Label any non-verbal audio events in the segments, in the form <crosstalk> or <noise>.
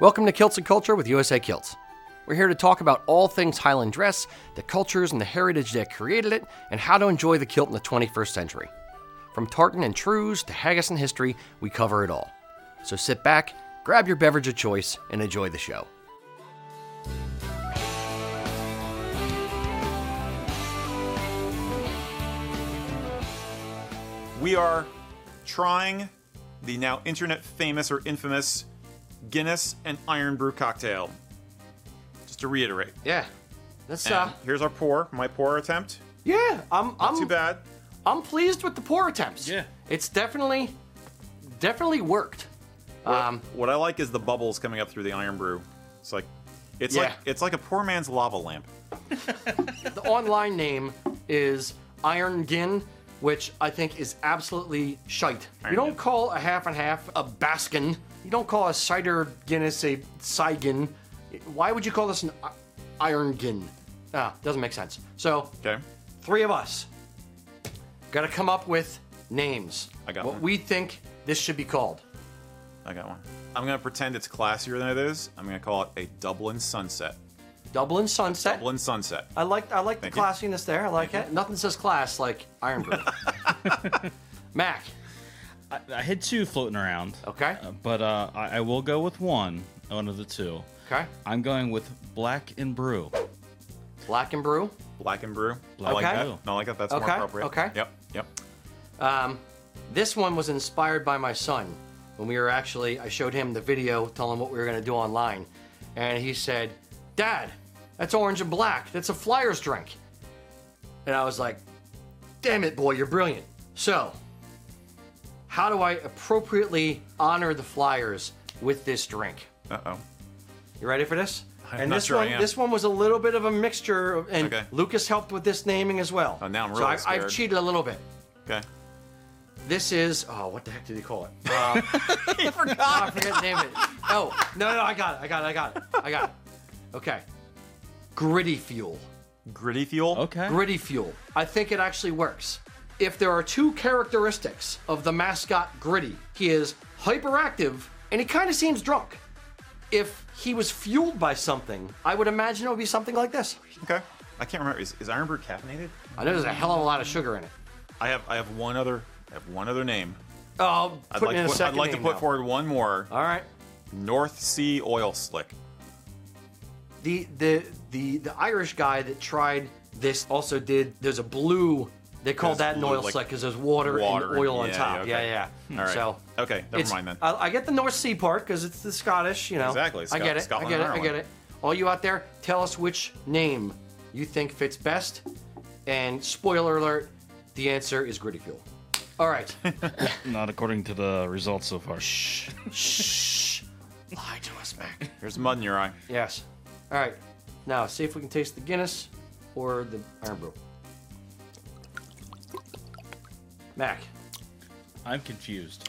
Welcome to Kilts and Culture with USA Kilts. We're here to talk about all things Highland dress, the cultures and the heritage that created it, and how to enjoy the kilt in the 21st century. From tartan and trews to haggis and history, we cover it all. So sit back, grab your beverage of choice, and enjoy the show. We are trying the now internet famous or infamous Guinness and Irn-Bru cocktail. Just to reiterate. Yeah. That's And uh here's our pour, my pour attempt. yeah, I'm I'm Too bad. I'm pleased with the pour attempts. Yeah. It's definitely definitely worked. Um What I like is the bubbles coming up through the Irn-Bru. It's like it's Yeah. like it's like a poor man's lava lamp. <laughs> the online name is Iron Gin, which I think is absolutely shite. Iron you don't Gin. call a half and half a Baskin. You don't call a cider Guinness a Saigon. Why would you call this an Iron Gin? Ah, doesn't make sense. So, Okay. three of us got to come up with names. I got what one. we think this should be called. I got one. I'm gonna pretend it's classier than it is. I'm gonna call it a Dublin Sunset. Dublin Sunset. Dublin Sunset. I like I like Thank the you. classiness there. I like it. Nothing says class like Irn-Bru. <laughs> Mac. I, I had two floating around. Okay. Uh, but uh, I, I will go with one. One of the two. Okay. I'm going with Black and Brew. Black and Brew. Black and Brew. I Black like and that. Brew. I like that. That's Okay, more appropriate. okay. Yep. Yep. Um, this one was inspired by my son when we were actually. I showed him the video, telling him what we were going to do online, and he said, "Dad, that's orange and black. That's a Flyers drink." And I was like, "Damn it, boy, you're brilliant." So, how do I appropriately honor the Flyers with this drink? Uh oh. You ready for this? I'm and not this sure I one, am. this one was a little bit of a mixture, of, and Okay. Lucas helped with this naming as well. Oh, now I'm so really I, I've cheated a little bit. Okay. This is oh, what the heck did he call it? <laughs> Uh, I forgot. I forget the name it. Oh, no, no, I got it. I got it. I got it. I got it. Okay. Gritty fuel. Gritty fuel. Okay. Gritty fuel. I think it actually works. If there are two characteristics of the mascot Gritty, he is hyperactive and he kind of seems drunk. If he was fueled by something, I would imagine it would be something like this. Okay. I can't remember. Is, is Irn-Bru caffeinated? I know there's a hell of a lot of sugar in it. I have I have one other I have one other name. Oh, I'd like, to put, I'd like to put forward one more. All right. North Sea Oil Slick. the the the the Irish guy that tried this also did. There's a blue. They call that an oil like slick because there's water, water and oil on yeah, top. okay. Yeah, yeah. All right. So Okay, never it's- mind then. I, I get the North Sea part because it's the Scottish. You know. Exactly, I get it. Scot- I get it. I get it. All you out there, tell us which name you think fits best. And spoiler alert, the answer is Gritty Fuel. All right. <laughs> Not according to the results so far. Shh. Shh. Lie to us, Mac. There's mud in your eye. Yes. All right. Now, see if we can taste the Guinness or the Irn-Bru. Mac. I'm confused.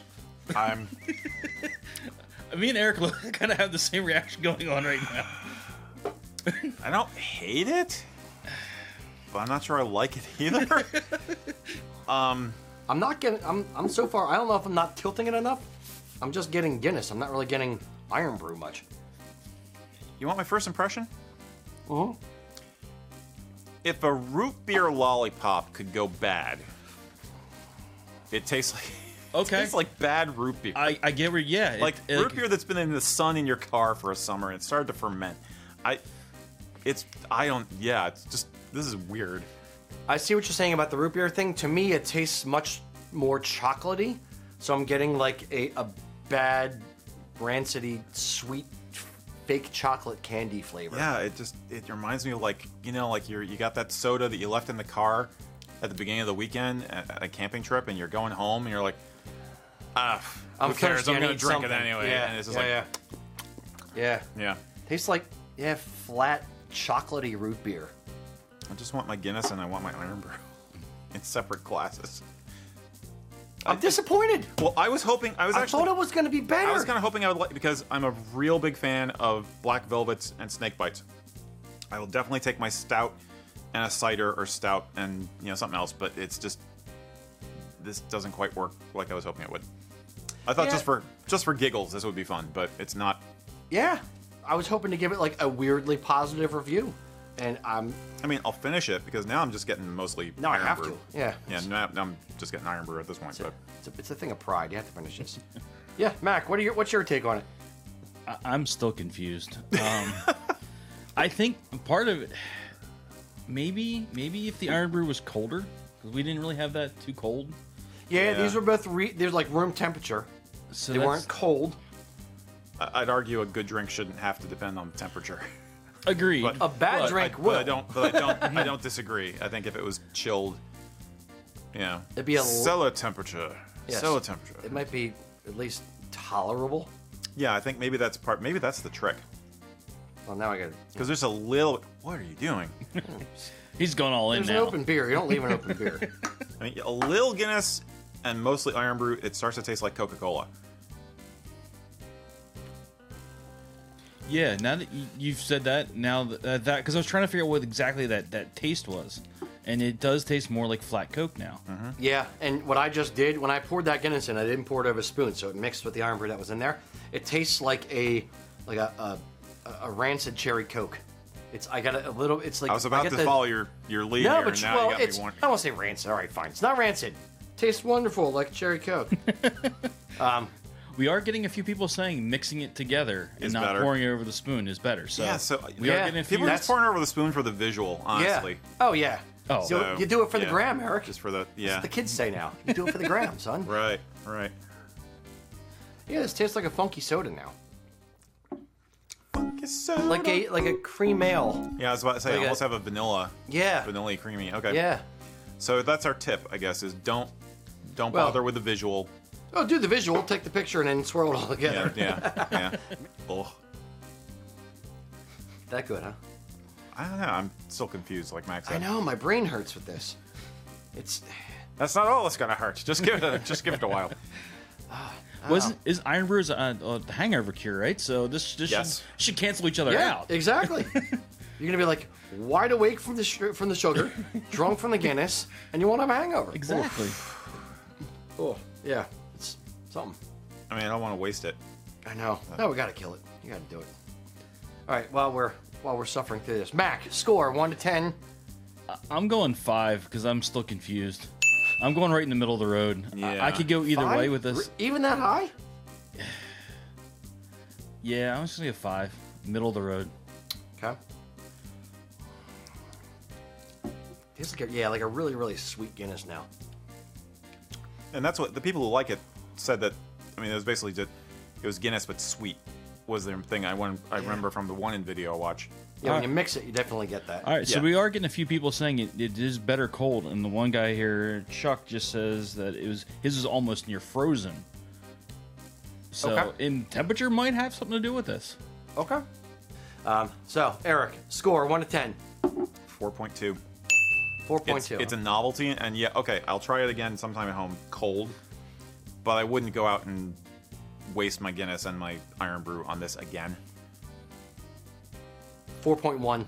I'm <laughs> Me and Eric <laughs> kind of have the same reaction going on right now. <sighs> I don't hate it, but I'm not sure I like it either. <laughs> um, I'm not getting. I'm. I'm so far. I don't know if I'm not tilting it enough. I'm just getting Guinness. I'm not really getting Irn-Bru much. you want my first impression? Mhm. If a root beer lollipop could go bad, it tastes like <laughs> Okay. It's like bad root beer. I, I get where, yeah. it- like it- root beer that's been in the sun in your car for a summer and it started to ferment. I, it's I don't. Yeah, it's just this is weird. I see what you're saying about the root beer thing. To me, it tastes much more chocolatey. So I'm getting like a, a bad, rancidy, sweet, fake chocolate candy flavor. Yeah, it just it reminds me of like you know like you're you got that soda that you left in the car at the beginning of the weekend at a camping trip and you're going home and you're like, ah, I'm who cares? thirsty. I'm I gonna need drink something. it anyway. Yeah, and it's just yeah, like yeah. yeah. Yeah. Tastes like yeah, flat chocolatey root beer. I just want my Guinness and I want my Irn-Bru <laughs> in separate glasses. I'm disappointed. Well, I was hoping I was I actually thought it was going to be better. I was kind of hoping I would like because I'm a real big fan of black velvets and snake bites. I will definitely take my stout and a cider or stout and you know something else, but it's just this doesn't quite work like I was hoping it would. I thought Yeah. just for just for giggles this would be fun, but it's not yeah, I was hoping to give it like a weirdly positive review, and I'm I mean, I'll finish it because now I'm just getting mostly. No, I have Brew. to. Yeah. Yeah, It's, now, now I'm just getting Irn-Bru at this point. it's, a, But it's, a, it's a thing of pride. You have to finish this. <laughs> yeah, Mac. What are your What's your take on it? I, I'm still confused. Um, <laughs> I think part of it, maybe, maybe if the Irn-Bru was colder, because we didn't really have that too cold. Yeah, Yeah. these were both re- there's like room temperature. So They that's- weren't cold. I- I'd argue a good drink shouldn't have to depend on temperature. <laughs> agreed. But A bad But drink I, will. but I don't. But I don't. <laughs> I don't disagree. I think if it was chilled, yeah, It'd be a cellar temperature. Yes. Cellar temperature. It might be at least tolerable. Yeah, I think maybe that's part. Maybe that's the trick. Well, now I got. It. Because there's a little. What are you doing? He's going all in There's an now. open beer. You don't leave an open beer. <laughs> I mean, a little Guinness and mostly Irn-Bru. It starts to taste like Coca Cola. Yeah, now that you, you've said that, now uh, that that because I was trying to figure out what exactly that that taste was, and it does taste more like flat Coke now. Mm-hmm. Yeah, and what I just did when I poured that Guinness in, I didn't pour it over a spoon, so it mixed with the Irn-Bru that was in there. It tastes like a like a a, a rancid cherry Coke. It's I got a, a little. It's like I was about get to the- follow your your lead No, here, but and now well, you got it's me wondering. I don't want to say rancid. All right, fine. It's not rancid. Tastes wonderful like cherry Coke. <laughs> Um, we are getting a few people saying mixing it together and Is not better. pouring it over the spoon is better. So Yeah, so we Yeah, are getting a few. people are That's- just pouring over the spoon for the visual. Honestly, Yeah. Oh yeah. Oh. So So, you do it for the gram, Eric. just for the That's yeah. what the kids say now. You do it for the gram, son. <laughs> Right, right. Yeah, this tastes like a funky soda now. So Like a like a cream ale. yeah, I was about to say, like I a- almost have a vanilla, Yeah. vanilla creamy. Okay, Yeah. So that's our tip, I guess, is don't don't Well- bother with the visual. Oh, do the visual, take the picture, and then swirl it all together. yeah, <laughs> yeah. Oh, That good, huh? I don't know. I'm still confused, like Mac I know. My brain hurts with this. It's That's not all that's gonna hurt. Just give it, a, just give it a while. <laughs> Ah. Wasn't is Irn-Bru's a, a hangover cure, right? So this this Yes. should, should cancel each other yeah, out. exactly. <laughs> You're gonna be like wide awake from the sh- from the sugar, <laughs> drunk from the Guinness, and you won't have a hangover. Exactly. Oh, yeah, it's something. I mean, I don't want to waste it. I know. No, we gotta kill it. You gotta do it. All right. While we're while we're suffering through this, Mac score one to ten. I'm going five because I'm still confused. I'm going right in the middle of the road. I- I, could go either Five? way with this. R- Even that high? Yeah, I'm just gonna get five. Middle of the road. Okay. Tastes like a, yeah, like a really really sweet Guinness now. And that's what the people who like it said that. I mean, it was basically just it was Guinness but sweet was their thing. I want I remember from the one in video I watch. Yeah, when you mix it, you definitely get that. All right, so Yeah. we are getting a few people saying it, it is better cold, and the one guy here, Chuck, just says that it was his is almost near frozen. So, Okay. in temperature might have something to do with this. Okay. Um, so Eric, score one to ten. Four point two. Four point It's, two. it's a novelty, and yeah, okay, I'll try it again sometime at home, cold. But I wouldn't go out and waste my Guinness and my Irn-Bru on this again. Four point one.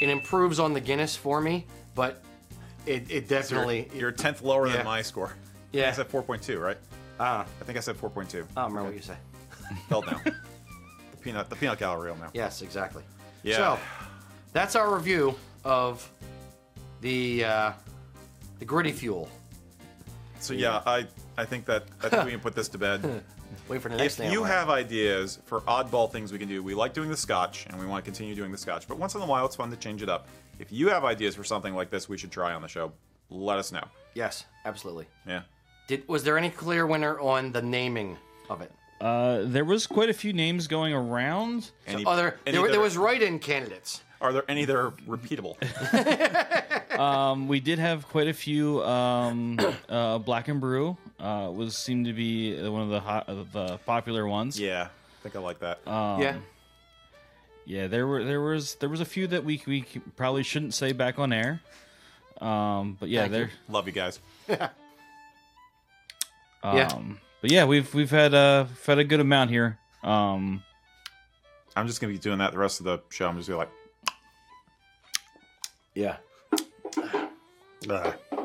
It improves on the Guinness for me, but it, it You're, definitely. you're tenth lower Yeah. than my score. Yeah. I said four point two, right? Ah, I think I said four point two. I don't remember what you say. Fell down. the peanut, the peanut gallery now. Yes, exactly. Yeah. So that's our review of the uh, the gritty fuel. So yeah, I I think that I think we can put this to bed. <laughs> Wait for the next if thing. you have ideas for oddball things we can do, we like doing the scotch and we want to continue doing the scotch, but once in a while it's fun to change it up. If you have ideas for something like this we should try on the show, let us know. yes, absolutely. Yeah. Did was there any clear winner on the naming of it? Uh, there was quite a few names going around. Any, Oh, there, any there, there was write-in candidates. Are there any that are repeatable? <laughs> Um, we did have quite a few. Um, <coughs> uh, Black and Brew uh, was seemed to be one of the hot, uh, the popular ones. yeah, I think I like that. Um, yeah. Yeah, there were there was there was a few that we we probably shouldn't say back on air. Um, but yeah, there. Love you guys. <laughs> Um, Yeah. But yeah, we've we've had uh we've had a good amount here. Um, I'm just gonna be doing that the rest of the show. I'm just gonna be like, Yeah. <sighs> Ugh. I'm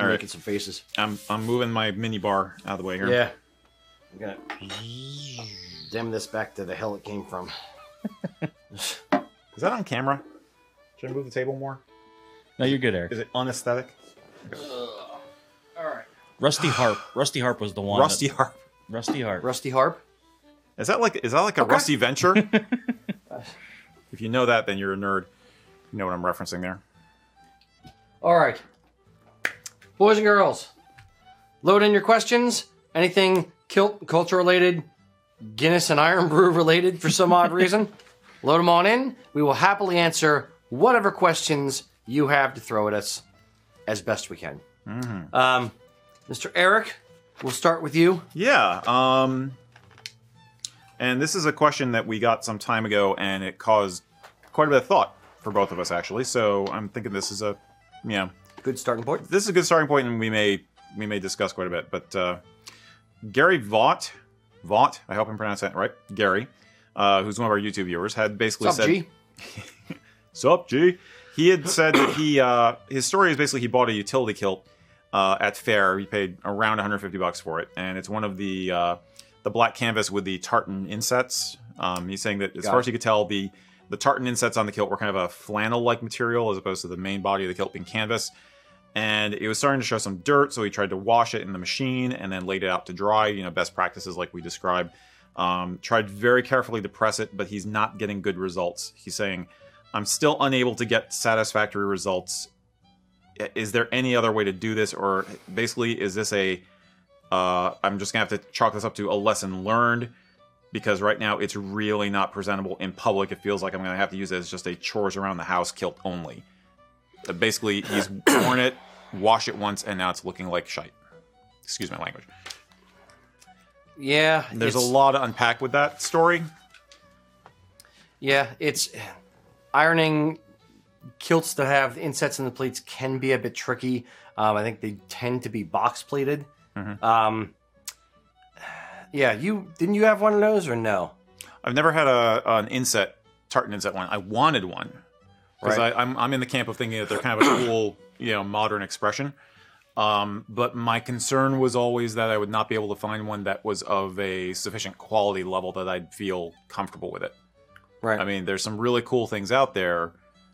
All right. making some faces. I'm I'm moving my mini bar out of the way here. Yeah. I'm gonna dim this back to the hell it came from. Is that on camera? Should I move the table more? No, you're good, Eric. Is it unesthetic? All right. Rusty Harp. Rusty Harp was the one. Rusty that- harp. Rusty Harp. Rusty harp. Is that like is that like a Okay. rusty venture? <laughs> if you know that, then you're a nerd. You know what I'm referencing there. All right. Boys and girls, load in your questions. Anything kilt culture related, Guinness and Iron <laughs> Brew related for some odd reason, <laughs> load them on in. We will happily answer whatever questions you have to throw at us as best we can. Um, Mr. Eric, we'll start with you. Yeah. Um, and this is a question that we got some time ago, and it caused quite a bit of thought for both of us, actually. So I'm thinking this is a, know, Good starting point. this is a good starting point, and we may we may discuss quite a bit. But uh, Gary Vaught, Vaught, I hope I'm pronouncing that right, Gary, uh, who's one of our YouTube viewers, had basically What's up, said, G? <laughs> Sup, G? He had said that he uh, his story is basically he bought a utility kilt uh, at fair. He paid around 150 bucks for it, and it's one of the uh, the black canvas with the tartan insets. Um, he's saying that as Got far it. as you could tell, the the tartan insets on the kilt were kind of a flannel like material as opposed to the main body of the kilt being canvas. And it was starting to show some dirt, so he tried to wash it in the machine and then laid it out to dry. You know, best practices like we described. Um, tried very carefully to press it, but he's not getting good results. He's saying, I'm still unable to get satisfactory results. Is there any other way to do this, or basically, is this a? Uh, I'm just gonna have to chalk this up to a lesson learned, because right now it's really not presentable in public. It feels like I'm gonna have to use it as just a chores around the house kilt only. Uh, basically, he's <clears throat> worn it, washed it once, and now it's looking like shite. Excuse my language. Yeah, There's a lot to unpack with that story. Yeah, it's ironing kilts that have insets in the pleats can be a bit tricky. Um, I think they tend to be box pleated. Mhm. Um, yeah, you didn't you have one of those or no? I've never had a an inset tartan inset one. I wanted one because Right. I'm I'm in the camp of thinking that they're kind of a <coughs> <coughs> cool, you know, modern expression. Um, but my concern was always that I would not be able to find one that was of a sufficient quality level that I'd feel comfortable with it. Right. I mean, there's some really cool things out there,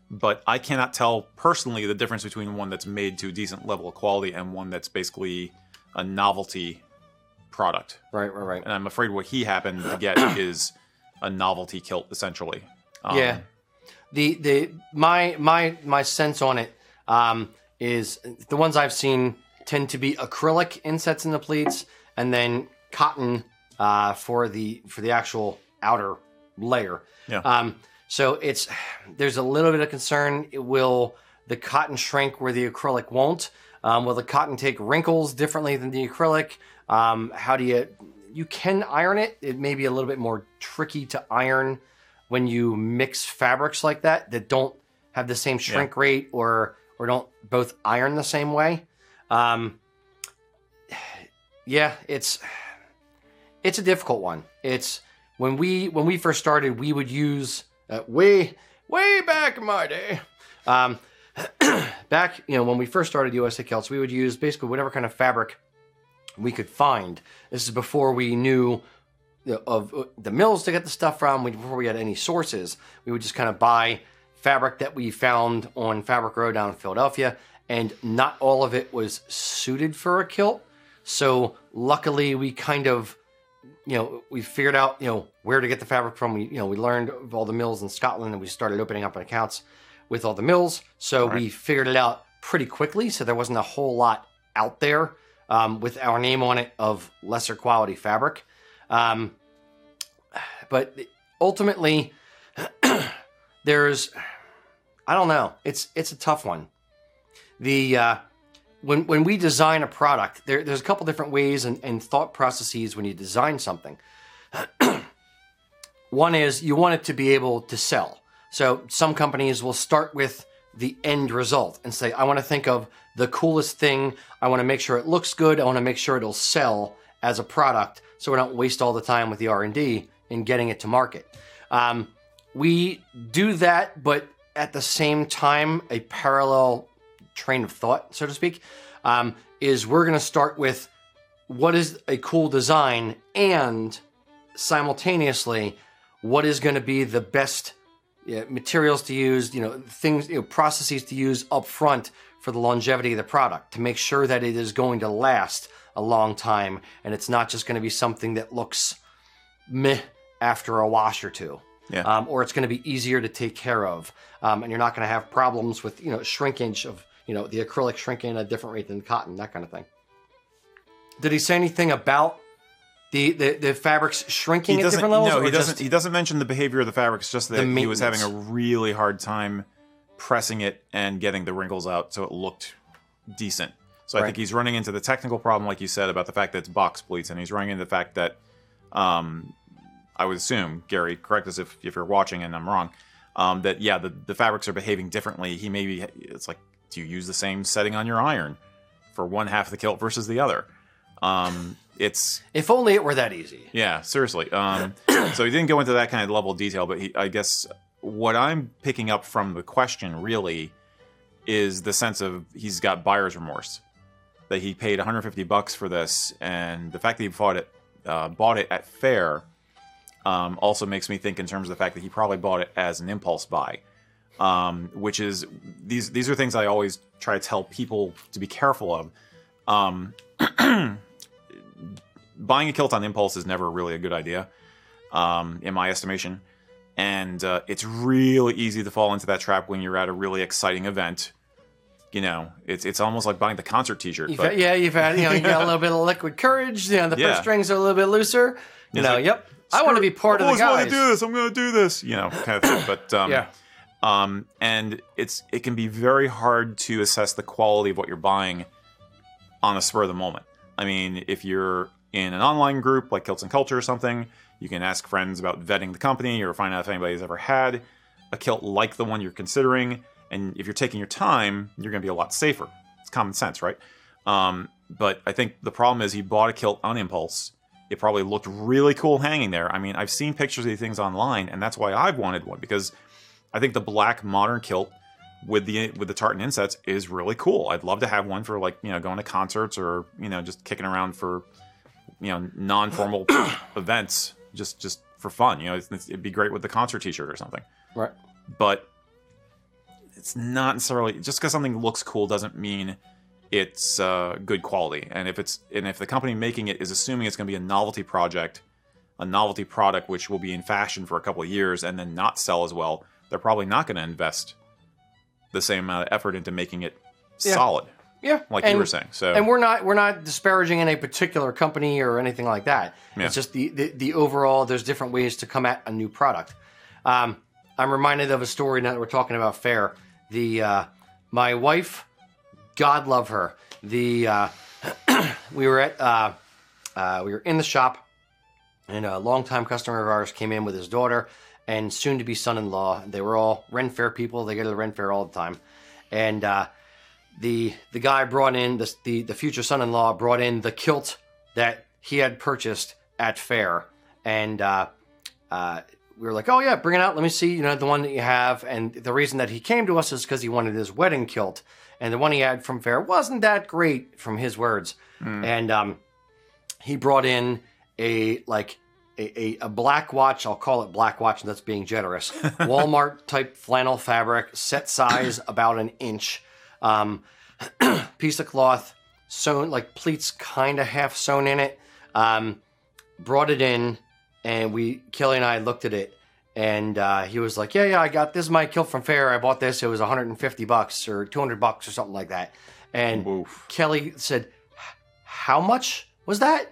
but I cannot tell personally the difference between one that's made to a decent level of quality and one that's basically a novelty product. right, right, right. And I'm afraid what he happened to get <clears throat> is a novelty kilt, essentially. Um, yeah. The the my my my sense on it um, is the ones I've seen tend to be acrylic insets in the pleats, and then cotton uh, for the for the actual outer layer. Yeah. Um, so it's there's a little bit of concern. It will the cotton shrink where the acrylic won't? Um, will the cotton take wrinkles differently than the acrylic? Um, how do you you can iron it? It may be a little bit more tricky to iron when you mix fabrics like that that don't have the same shrink rate or or don't both iron the same way. Um, yeah, it's it's a difficult one. It's when we when we first started, we would use uh, way way back in my day. Um, <clears throat> back you know when we first started USA Kilts, we would use basically whatever kind of fabric we could find. This is before we knew of uh, the mills to get the stuff from. Before we had any sources, we would just kind of buy fabric that we found on Fabric Row down in Philadelphia, and not all of it was suited for a kilt. So luckily, we kind of, you know, we figured out, you know, where to get the fabric from. We, you know, we learned of all the mills in Scotland, and we started opening up accounts with all the mills. So we figured it out pretty quickly. So there wasn't a whole lot out there um, with our name on it of lesser quality fabric. Um, but ultimately, <clears throat> there's, I don't know. It's it's a tough one. The uh, when when we design a product, there, there's a couple different ways and, and thought processes when you design something. <clears throat> One is you want it to be able to sell. So some companies will start with the end result and say, I want to think of the coolest thing. I want to make sure it looks good. I want to make sure it'll sell as a product, so we don't waste all the time with the R and D in getting it to market. Um, we do that, but at the same time, a parallel train of thought, so to speak, um, is we're going to start with what is a cool design and simultaneously what is going to be the best yeah, materials to use, you know, things, you know, processes to use up front for the longevity of the product to make sure that it is going to last a long time and it's not just going to be something that looks meh after a wash or two. Yeah. Um, or it's going to be easier to take care of, um, and you're not going to have problems with you know shrinkage of you know the acrylic shrinking at a different rate than cotton, that kind of thing. Did he say anything about the the, the fabrics shrinking at different levels? No, he doesn't. He doesn't mention the behavior of the fabric. It's just that he was having a really hard time pressing it and getting the wrinkles out, so it looked decent. So I Right. think he's running into the technical problem, like you said, about the fact that it's box pleats, and he's running into the fact that, um, I would assume Gary, correct us if, if you're watching and I'm wrong, um, that yeah, the the fabrics are behaving differently. He maybe it's like, do you use the same setting on your iron for one half of the kilt versus the other? Um, it's if only it were that easy. yeah, seriously. Um, <clears throat> so he didn't go into that kind of level of detail, but he, I guess what I'm picking up from the question really is the sense of he's got buyer's remorse that he paid 150 bucks for this, and the fact that he bought it uh, bought it at fair um, also makes me think in terms of the fact that he probably bought it as an impulse buy. Um, which is these these are things I always try to tell people to be careful of. <clears throat> Buying a kilt on impulse is never really a good idea, um, in my estimation. And uh, it's really easy to fall into that trap when you're at a really exciting event. You know, it's it's almost like buying the concert T-shirt. You've but had, yeah, you've had you know you got a little bit of liquid courage. You know the Yeah. purse strings are a little bit looser. You know, like, yep. I want to be part of the guys. I want to do this. I'm going to do this. You know, kind of thing. But <coughs> um, Yeah. um, and it's it can be very hard to assess the quality of what you're buying on the spur of the moment. I mean, if you're in an online group like Kilts and Culture or something, you can ask friends about vetting the company or find out if anybody's ever had a kilt like the one you're considering. And if you're taking your time, you're going to be a lot safer. It's common sense, right? Um, but I think the problem is he bought a kilt on impulse. It probably looked really cool hanging there. I mean, I've seen pictures of these things online, and that's why I've wanted one because I think the black modern kilt with the with the tartan insets is really cool. I'd love to have one for like you know going to concerts or you know just kicking around for you know non-formal <clears throat> events just just for fun. You know, it's, it'd be great with the concert T-shirt or something. Right. But it's not necessarily just because something looks cool doesn't mean it's uh, good quality. And if it's and if the company making it is assuming it's going to be a novelty project, a novelty product which will be in fashion for a couple of years and then not sell as well, they're probably not going to invest the same amount of effort into making it Yeah. solid, Yeah, like you were saying. So and we're not we're not disparaging any particular company or anything like that. Yeah. It's just the, the the overall. There's different ways to come at a new product. Um, I'm reminded of a story now that we're talking about fair. The uh, my wife, God love her. The uh, <clears throat> we were at uh, uh, we were in the shop, and a longtime customer of ours came in with his daughter and soon to be son-in-law. They were all Ren Fair people. They go to the Ren Fair all the time, and. The the guy brought in the the, the future son-in-law brought in the kilt that he had purchased at fair. And uh, uh, we were like oh yeah bring it out. Let me see you know the one that you have. And the reason that he came to us is because he wanted his wedding kilt. And the one he had from fair wasn't that great from his words. And um, he brought in a like a, a, a black watch. I'll call it black watch and that's being generous. <laughs> Walmart type flannel fabric set size about an inch um, <clears throat> piece of cloth sewn like pleats kind of half sewn in it. Um, brought it in and we kelly and i looked at it and uh, he was like yeah yeah i got this is my kilt from fair. I bought this. It was 150 bucks or 200 bucks or something like that. And Oof. kelly said how much was that?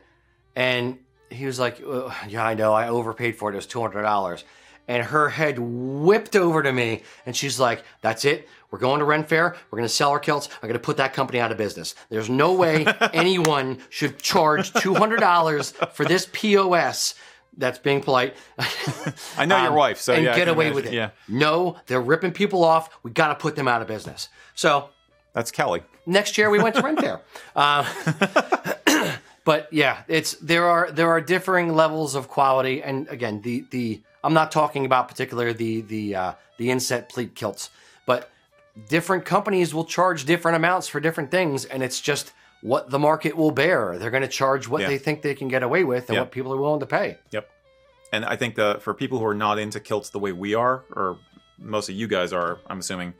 And he was like "Uh, yeah i know. I overpaid for it. It was $200 and her head whipped over to me and she's like that's it we're going to Ren Fair. We're going to sell our kilts. I'm going to put that company out of business. There's no way <laughs> anyone should charge $200 for this POS. That's being polite. <laughs> I know your Um, wife, so and yeah, get away imagine- with it. Yeah, No, they're ripping people off. We got to put them out of business. So that's Kelly. next year we went to Ren Fair. Uh, <laughs> <clears throat> but yeah, it's there are there are differing levels of quality, and again, the the I'm not talking about particular the the uh, the inset pleat kilts, but different companies will charge different amounts for different things, and it's just what the market will bear. They're going to charge what Yeah. they think they can get away with and Yeah. what people are willing to pay. Yep. And I think that for people who are not into kilts the way we are, or most of you guys are, I'm assuming,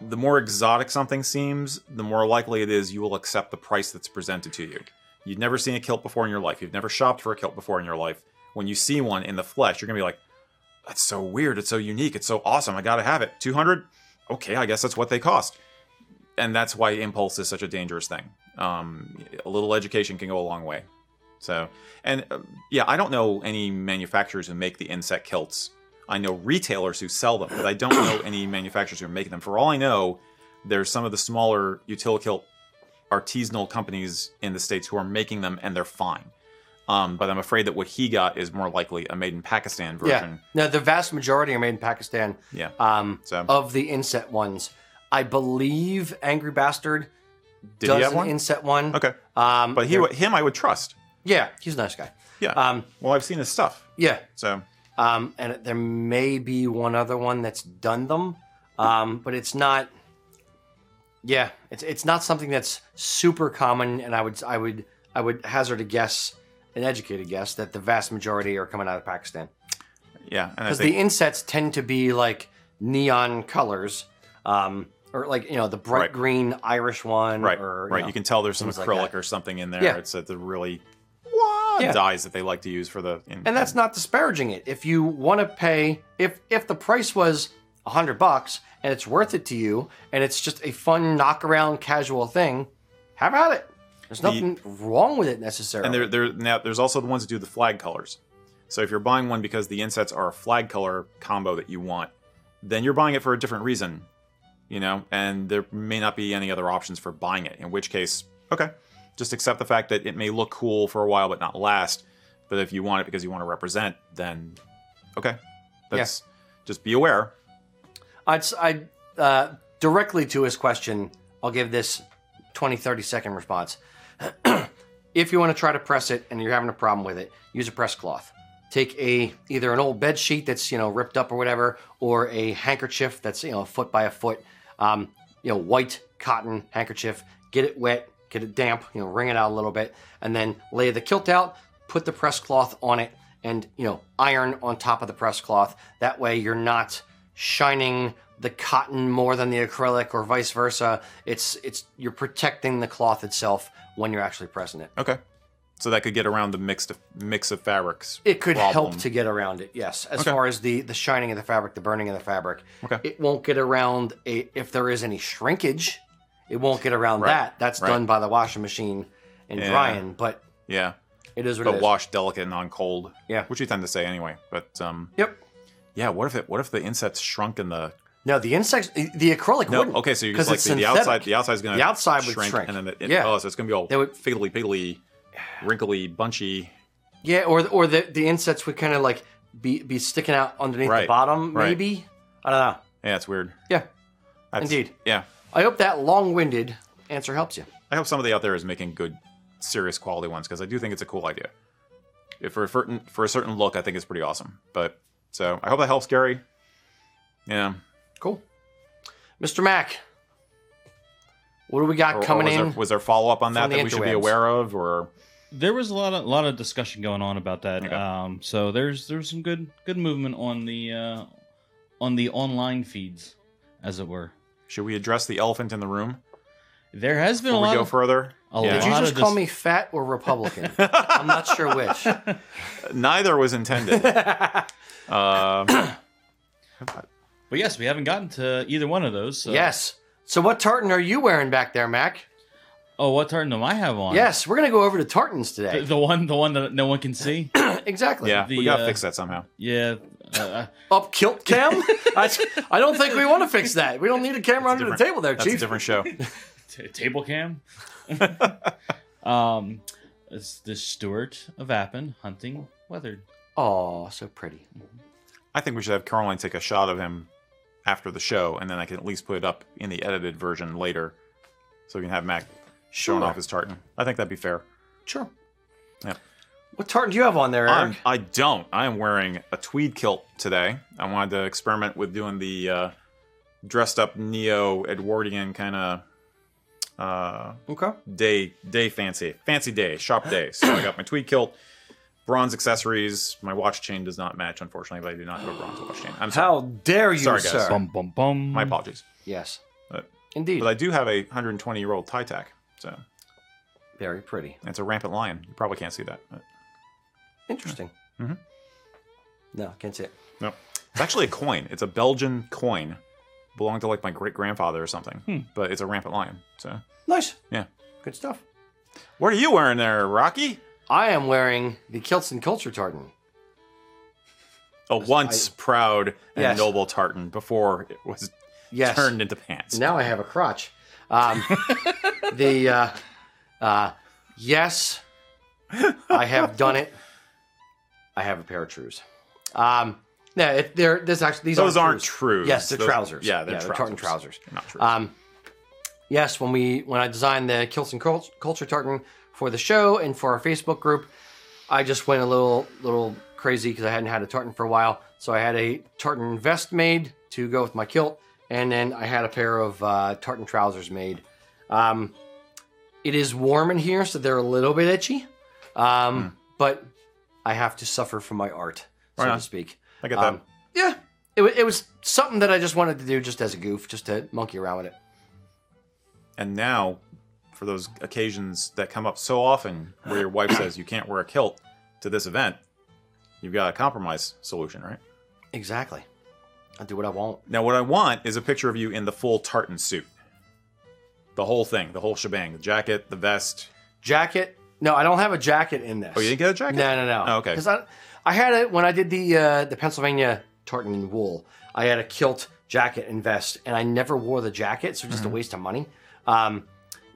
the more exotic something seems, the more likely it is you will accept the price that's presented to you. You've never seen a kilt before in your life. You've never shopped for a kilt before in your life. When you see one in the flesh, you're gonna be like, "That's so weird. It's so unique. It's so awesome. I gotta have it." Two hundred. Okay, I guess that's what they cost. And that's why impulse is such a dangerous thing. Um, a little education can go a long way. So, and uh, yeah, I don't know any manufacturers who make the inset kilts. I know retailers who sell them, but I don't know <clears throat> any manufacturers who are making them. For all I know, there's some of the smaller utilikilt artisanal companies in the states who are making them, and they're fine. Um, but I'm afraid that what he got is more likely a made in Pakistan version. Yeah. No, the vast majority are made in Pakistan. Yeah. Um, So- of the inset ones, I believe Angry Bastard Did does an one? inset one. Okay, Um, but he, him, I would trust. yeah, he's a nice guy. Yeah. Um, well, I've seen his stuff, yeah. so Um, and there may be one other one that's done them, um, but it's not. Yeah, it's it's not something that's super common, and I would I would I would hazard a guess, an educated guess, that the vast majority are coming out of Pakistan yeah. Because think the insets tend to be like neon colors, um, or like you know the bright Right. green Irish one, right, or right. know. You can tell there's some things like acrylic or something in there. Yeah. It's uh, the really Yeah. dyes that they like to use for the. In, and that's not disparaging it. If you want to pay, if if the price was a hundred bucks and it's worth it to you, and it's just a fun knock around casual thing, have at it. There's nothing wrong with it necessarily. And there, there now there's also the ones that do the flag colors. So if you're buying one because the insets are a flag color combo that you want, then you're buying it for a different reason, you know. And there may not be any other options for buying it. In which case, okay, just accept the fact that it may look cool for a while but not last. But if you want it because you want to represent, then okay, that's just be aware. I'd, I'd uh, directly to his question, I'll give this 20, 30 second response. If you want to try to press it and you're having a problem with it, use a press cloth. Take a either an old bed sheet that's you know ripped up or whatever, or a handkerchief that's you know a foot by a foot, um, you know white cotton handkerchief. Get it wet, get it damp, you know wring it out a little bit, and then lay the kilt out. Put the press cloth on it, and you know iron on top of the press cloth. That way you're not shining the cotton more than the acrylic or vice versa. It's it's you're protecting the cloth itself when you're actually pressing it. Okay, so that could get around the mixed mix of fabrics. It could problem. help to get around it, yes. As Okay. far as the the shining of the fabric, the burning of the fabric, Okay. it won't get around a if there is any shrinkage. It won't get around Right. that. That's Right. done by the washing machine and Yeah. drying. But Yeah, it is what but is. wash delicate and on cold. Yeah. which you tend to say anyway. But um, Yep. yeah, what if it? What if the insets shrunk in the No, the insets, the acrylic No, wouldn't. okay, so you're just like the, the outside. The outside's gonna The outside would shrink. and then the, it, Yeah. oh, so it's gonna be all They would- fiddly piddly, wrinkly, bunchy. Yeah, or or the the insets would kind of like be be sticking out underneath the Right, bottom, right. maybe. I don't know. Yeah, it's weird. Yeah, That's- Indeed. Yeah, I hope that long-winded answer helps you. I hope somebody out there is making good, serious quality ones because I do think it's a cool idea. If for a certain for a certain look, I think it's pretty awesome. But so I hope that helps, Gary. Yeah, Cool, Mr. Mac. What do we got Or- or coming was in? There, was there follow up on that from the that we should be aware of, or There was a lot of lot of discussion going on about that. Okay. Um, so there's there's some good good movement on the uh, on the online feeds, as it were. should we address the elephant in the room There has been before a we go of further? Yeah. Did you just call dis- me fat or Republican? I'm not sure which. <laughs> Neither was intended. <laughs> uh, <coughs> But yes, we haven't gotten to either one of those. So. Yes. So what tartan are you wearing back there, Mac? Oh, what tartan do I have on? Yes, we're gonna go over to tartans today. the one, the one that no one can see. <clears throat> exactly. yeah, The, we gotta uh, fix that somehow. Yeah. Uh, Up kilt cam? <laughs> I, I don't think we want to fix that. We don't need a camera under the table there, That's a Chief. different show. <laughs> t- table cam. <laughs> um, it's the Stewart of Appin hunting weathered. Oh, so pretty. I think we should have Caroline take a shot of him after the show, and then I can at least put it up in the edited version later, so we can have Mac showing Sure. off his tartan. I think that'd be fair. Sure. Yeah. What tartan do you have on there, I'm, Eric? I don't. I am wearing a tweed kilt today. I wanted to experiment with doing the uh, dressed up neo Edwardian kind of uh, Okay. day day fancy fancy day shop day. So I got my tweed kilt, bronze accessories. My watch chain does not match, unfortunately, but I do not have a bronze watch chain. I'm sorry. How dare you, Sorry, guys. sir? Bum bum bum. My apologies. Yes, But, indeed. but I do have a 120 year old tie tack, so Very pretty. it's a rampant lion. You probably can't see that. But, Interesting. Mhm. No, can't see it. no, it's actually a coin. It's a Belgian coin, belonged to like my great grandfather or something. Hmm. But it's a rampant lion. So Nice. yeah. Good stuff. What are you wearing there, Rocky? I am wearing the Kilts and Culture tartan. A once proud and Yes. noble tartan before it was Yes. turned into pants. Now I have a crotch. Um, <laughs> the uh, uh, yes, I have done it. I have a pair of trews. Um, yeah, it, they're this actually these Those aren't trews. true. Yes, they're trousers. Yeah, they're, Yeah, they're trousers. tartan trousers. Not true. Um, yes, when we when I designed the Kilts and Culture tartan for the show and for our Facebook group, I just went a little little crazy because I hadn't had a tartan for a while. So I had a tartan vest made to go with my kilt, and then I had a pair of uh, tartan trousers made. Um, it is warm in here, so they're a little bit itchy, um, but I have to suffer from my art, so. Right to speak. I get that. Um, yeah, it, it was something that I just wanted to do just as a goof, just to monkey around with it. and now, for those occasions that come up so often where your wife says you can't wear a kilt to this event, you've got a compromise solution, right? Exactly. I do what I want. Now, what I want is a picture of you in the full tartan suit. The whole thing, the whole shebang, the jacket, the vest. Jacket? No, I don't have a jacket in this. Oh, you didn't get a jacket? No, no, no. Oh, okay. Because I, I had it when I did the uh, the Pennsylvania tartan and wool. I had a kilt jacket and vest, and I never wore the jacket, so just Mm-hmm. a waste of money. Um,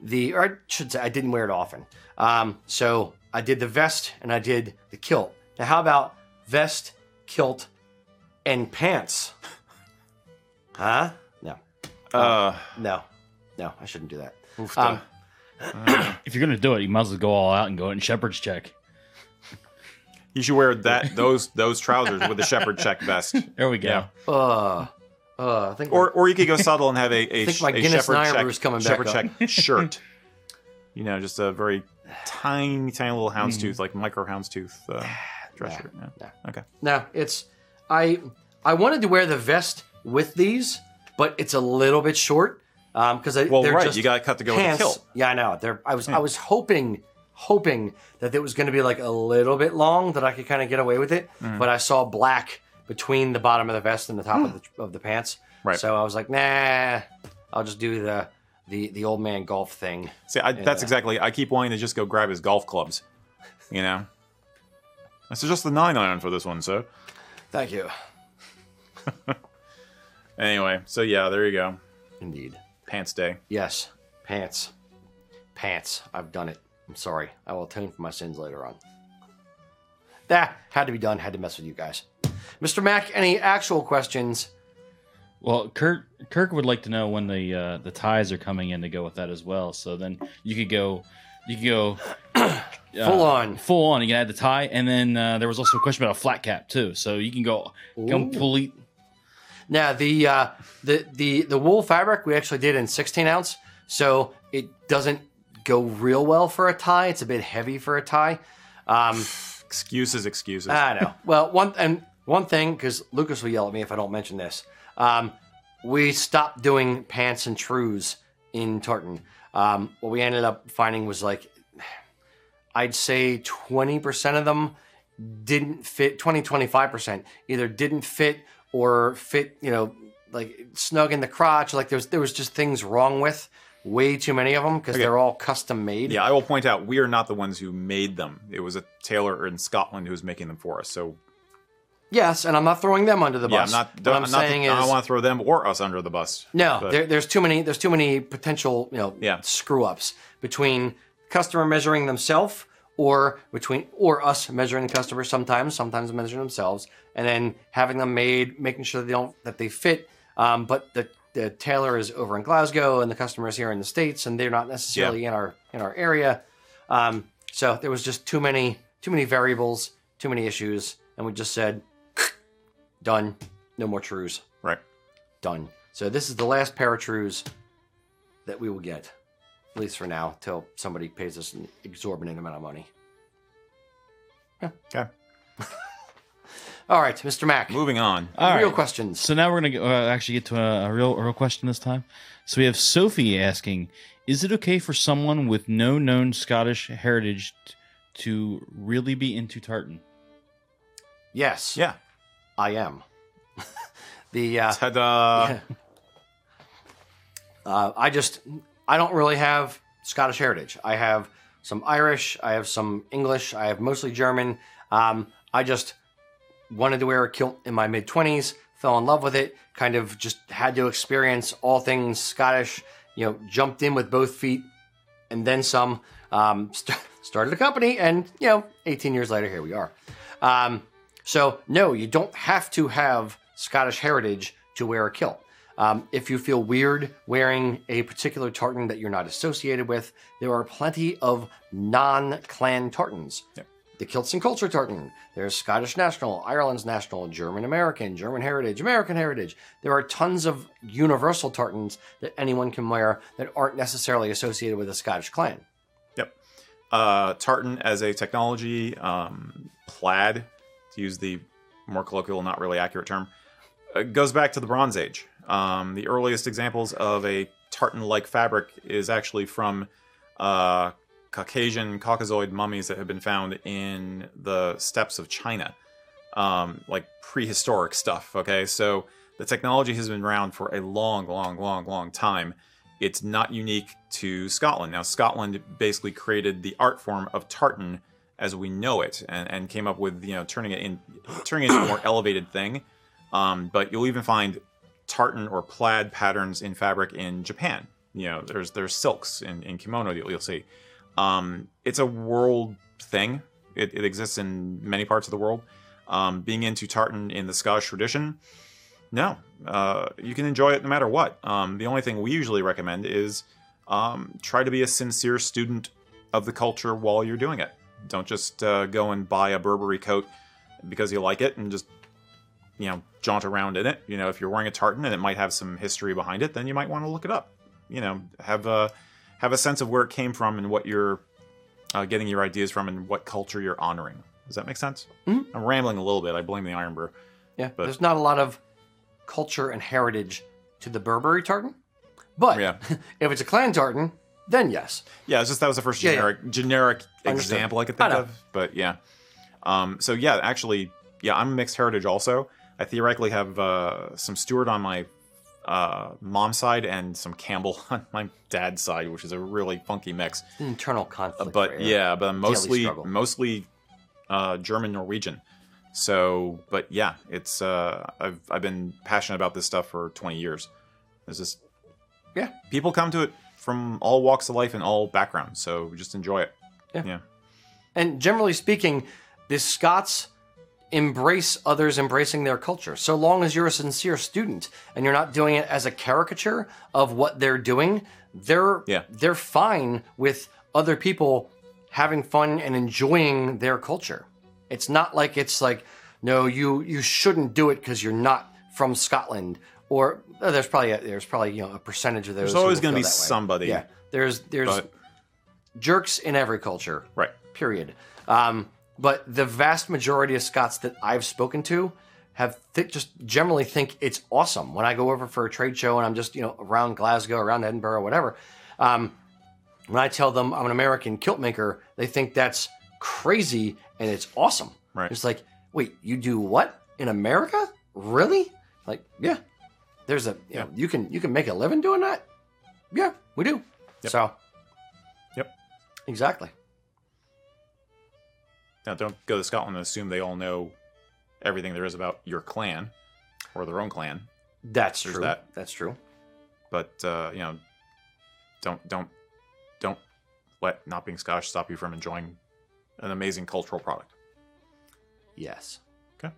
the or I should say I didn't wear it often. Um, so I did the vest and I did the kilt. Now, how about vest, kilt, and pants? <laughs> Huh? No, Uh, no, no. I shouldn't do that. oof, Um, If you're gonna do it, you might as well go all out and go in shepherd's check. you should wear that <laughs> those those trousers with the shepherd check vest. There we go. Yeah. uh, uh, I think Or or you could go subtle and have a, a, <laughs> think my a Guinness shepherd check, coming back shepherd check <laughs> shirt. You know, just a very tiny, tiny little houndstooth, like micro houndstooth uh, dress shirt. Yeah. nah. Okay. No, it's I I wanted to wear the vest with these, but it's a little bit short because Well, they're right, just you got to cut to go with pants. the kilt. Yeah, I know. They're I was I was hoping hoping that it was going to be like a little bit long that I could kind of get away with it, Mm-hmm. but I saw black between the bottom of the vest and the top of the hmm. of the pants. Right. So I was like, nah, I'll just do the the the old man golf thing. See, I, that's Yeah. Uh, exactly. I keep wanting to just go grab his golf clubs. You know. I suggest the nine iron for this one, sir. Thank you. <laughs> Anyway, so yeah, there you go. Indeed. Pants day. Yes, pants. Pants. I've done it. I'm sorry. I will atone for my sins later on. That had to be done. Had to mess with you guys. Mr. Mack, any actual questions? Well, Kirk Kirk would like to know when the uh, the ties are coming in to go with that as well. So then you could go, you could go <clears throat> uh, Full on. full on. You can add the tie, and then uh, there was also a question about a flat cap too. So you can go complete. Now the uh, the the the wool fabric we actually did in 16 ounce, so it doesn't go real well for a tie. It's a bit heavy for a tie. Um, <sighs> Excuses, excuses. I know. Well, one and one thing because Lucas will yell at me if I don't mention this. Um, we stopped doing pants and trews in tartan. Um, what we ended up finding was like, I'd say 20% of them didn't fit, 20, 25% either didn't fit or fit, you know, like snug in the crotch. Like there was, there was just things wrong with way too many of them because they're all custom made. yeah, I will point out we are not the ones who made them. It was a tailor in Scotland who was making them for us. So Yes, and I'm not throwing them under the yeah, bus. I'm not. What I'm, I'm not saying I is, don't want to throw them or us under the bus. No, there, there's too many. There's too many potential, you know, Yeah. screw ups between customer measuring themselves or between or us measuring the customer. Sometimes, sometimes measuring themselves, and then having them made, making sure they don't that they fit. Um, but the the tailor is over in Glasgow, and the customer is here in the states, and they're not necessarily in our in our area. Um, so there was just too many too many variables, too many issues, and we just said, done, no more trews Right. done. So this is the last pair of trews that we will get. at least for now, till somebody pays us an exorbitant amount of money. Yeah. Okay. <laughs> All right, Mr. Mack. Moving on. All real right. questions. So now we're gonna go, uh, actually get to a, a real a real question this time. So we have Sophie asking: Is it okay for someone with no known Scottish heritage t- to really be into tartan? yes, Yeah. I am. <laughs> the uh, Ta-da. <laughs> Uh, I just, I don't really have Scottish heritage. I have some Irish, I have some English, I have mostly German. Um, I just wanted to wear a kilt in my mid 20s, fell in love with it, kind of just had to experience all things Scottish, you know, jumped in with both feet and then some. Um, st- <laughs> started a company, and, you know, 18 years later, here we are. Um, so, no, you don't have to have Scottish heritage to wear a kilt. Um, if you feel weird wearing a particular tartan that you're not associated with, there are plenty of non clan tartans. Yep. The Kilts and Culture tartan. There's Scottish National, Ireland's National, German American, German Heritage, American Heritage. There are tons of universal tartans that anyone can wear that aren't necessarily associated with a Scottish clan. Yep. Uh, tartan as a technology, um, plaid, to use the more colloquial, not really accurate term, uh, goes back to the Bronze Age. Um, the earliest examples of a tartan-like fabric is actually from uh, Caucasian Caucasoid mummies that have been found in the steppes of China, um, like prehistoric stuff. Okay, so the technology has been around for a long, long, long, long time. It's not unique to Scotland. Now, Scotland basically created the art form of tartan as we know it, and, and came up with you know turning it in, turning it into a more elevated thing. Um, but you'll even find tartan or plaid patterns in fabric in Japan. You know, there's there's silks in, in kimono you'll, you'll see. Um, it's a world thing. It, it exists in many parts of the world. Um, being into tartan in the Scottish tradition, no, uh, you can enjoy it no matter what. Um, the only thing we usually recommend is um, try to be a sincere student of the culture while you're doing it. Don't just uh, go and buy a Burberry coat because you like it and just you know jaunt around in it. You know, if you're wearing a tartan and it might have some history behind it, then you might want to look it up. You know, have a have a sense of where it came from and what you're uh, getting your ideas from and what culture you're honoring. Does that make sense? Mhm. I'm rambling a little bit. I blame the Irn-Bru. Yeah, But- there's not a lot of culture and heritage to the Burberry tartan. But Yeah. <laughs> if it's a clan tartan, then yes. Yeah, it's just that was the first Yeah, yeah. generic generic Understood. example I could I think know. of. But yeah, um, so yeah, actually, yeah, I'm mixed heritage also. I theoretically have uh, some Stewart on my uh, mom's side and some Campbell <laughs> on my dad's side, which is a really funky mix. Internal conflict. but right yeah, but I'm mostly struggle. mostly uh, German Norwegian. So, but yeah, it's uh, I've I've been passionate about this stuff for 20 years. There's just Yeah. people come to it from all walks of life and all backgrounds, so just enjoy it. Yeah. yeah. And generally speaking, the Scots embrace others embracing their culture. So long as you're a sincere student and you're not doing it as a caricature of what they're doing, they're Yeah. they're fine with other people having fun and enjoying their culture. It's not like it's like no, you you shouldn't do it because you're not from Scotland or oh, there's probably a, there's probably you know a percentage of those. There's always going to be somebody. Yeah, there's there's But- jerks in every culture Right. period. Um, but the vast majority of Scots that I've spoken to have th- just generally think it's awesome. When I go over for a trade show and I'm just you know around Glasgow, around Edinburgh, whatever, um, when I tell them I'm an American kilt maker, they think that's crazy and it's awesome. Right. It's like, wait, you do what in America? Really? Like, yeah. There's a you know you can you can make a living doing that. Yeah, we do. Yep. So. Yep. Exactly. Now, don't go to Scotland and assume they all know everything there is about your clan or their own clan. That's There's true. that. That's true. But uh, you know, don't don't don't let not being Scottish stop you from enjoying an amazing cultural product. Yes. Okay.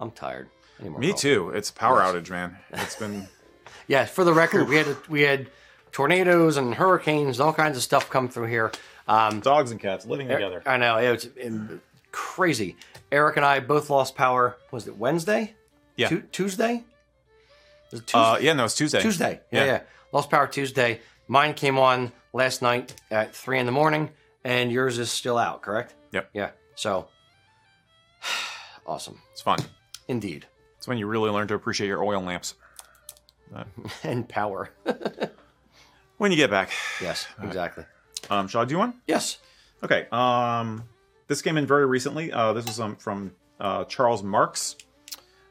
I'm tired. I need more Me too. It's power Yes. outage, man. It's been <laughs> Yeah. For the record, we had we had tornadoes and hurricanes, all kinds of stuff come through here. Um, dogs and cats living together. I know it was in, crazy. Eric and I both lost power. Was it Wednesday? Yeah. Tu- Tuesday. Was it Tuesday? Uh, yeah, no, it's Tuesday. Tuesday. Yeah, Yeah. yeah. Lost power Tuesday. Mine came on last night at three in the morning, and yours is still out, correct? Yep. Yeah. So <sighs> awesome, It's fun. indeed, It's when you really learn to appreciate your oil lamps. <laughs> and power. <laughs> When you get back. yes, exactly. Um, shall I do one? Yes. Okay. Um, this came in very recently. Uh, this was um, from uh, Charles Marks,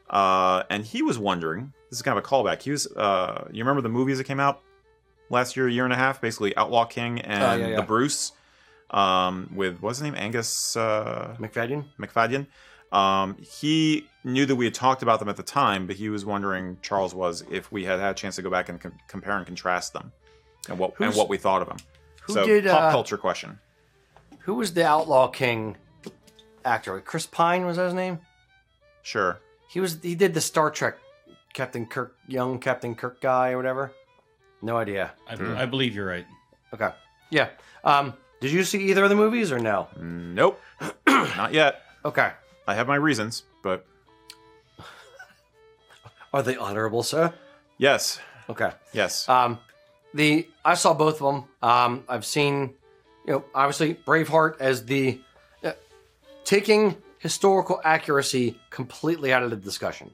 uh, and he was wondering. This is kind of a callback. He was. Uh, you remember the movies that came out last year, year and a half, basically Outlaw King and Oh, yeah, yeah. the Bruce, um, with what's his name, Angus uh, Macfadyen. Macfadyen. Um, he knew that we had talked about them at the time, but he was wondering, Charles was, if we had had a chance to go back and com- compare and contrast them, and what and what we thought of them. who so did, pop uh, culture question. Who was the Outlaw King actor? Chris Pine was that his name? Sure. He was. He did the Star Trek Captain Kirk, young Captain Kirk guy or whatever. No idea. I, I believe you're right. Okay. Yeah. Um. Did you see either of the movies or no? Nope. <clears throat> Not yet. Okay. I have my reasons, but Are they honorable, sir? yes, Okay. yes. Um, the I saw both of them. Um, I've seen, you know, obviously Braveheart as the uh, taking historical accuracy completely out of the discussion.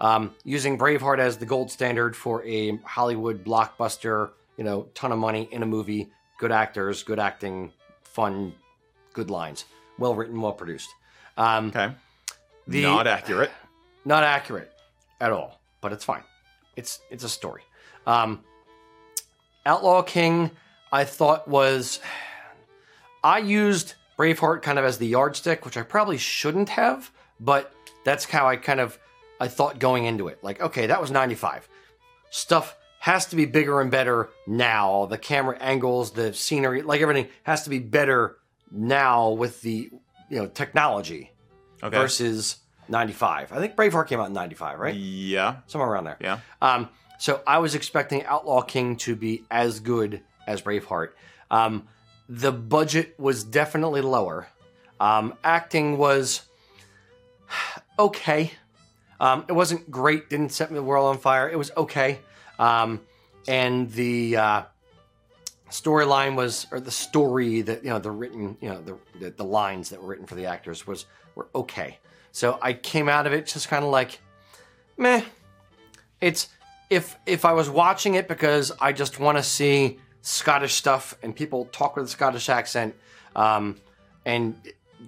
Um, using Braveheart as the gold standard for a Hollywood blockbuster, you know, ton of money in a movie, good actors, good acting, fun, good lines, well written, well produced. Um, okay. the- Not accurate. not accurate at all, but it's fine. It's it's a story. Um, Outlaw King, I thought was. I used Braveheart kind of as the yardstick, which I probably shouldn't have, but that's how I kind of I thought going into it. Like, okay, that was 95. Stuff has to be bigger and better now. The camera angles, the scenery, like everything has to be better now with the you know technology Okay. versus 95. I think Braveheart came out in 95, right? Yeah. Somewhere around there. Yeah. Um, so I was expecting Outlaw King to be as good as Braveheart. Um, the budget was definitely lower. Um, acting was <sighs> okay. Um, it wasn't great. Didn't set the world on fire. It was okay. Um, and the uh, storyline was, or the story that you know, the written, you know, the, the the lines that were written for the actors was were okay. So I came out of it just kind of like, meh. It's if if I was watching it because I just want to see Scottish stuff and people talk with a Scottish accent, um, and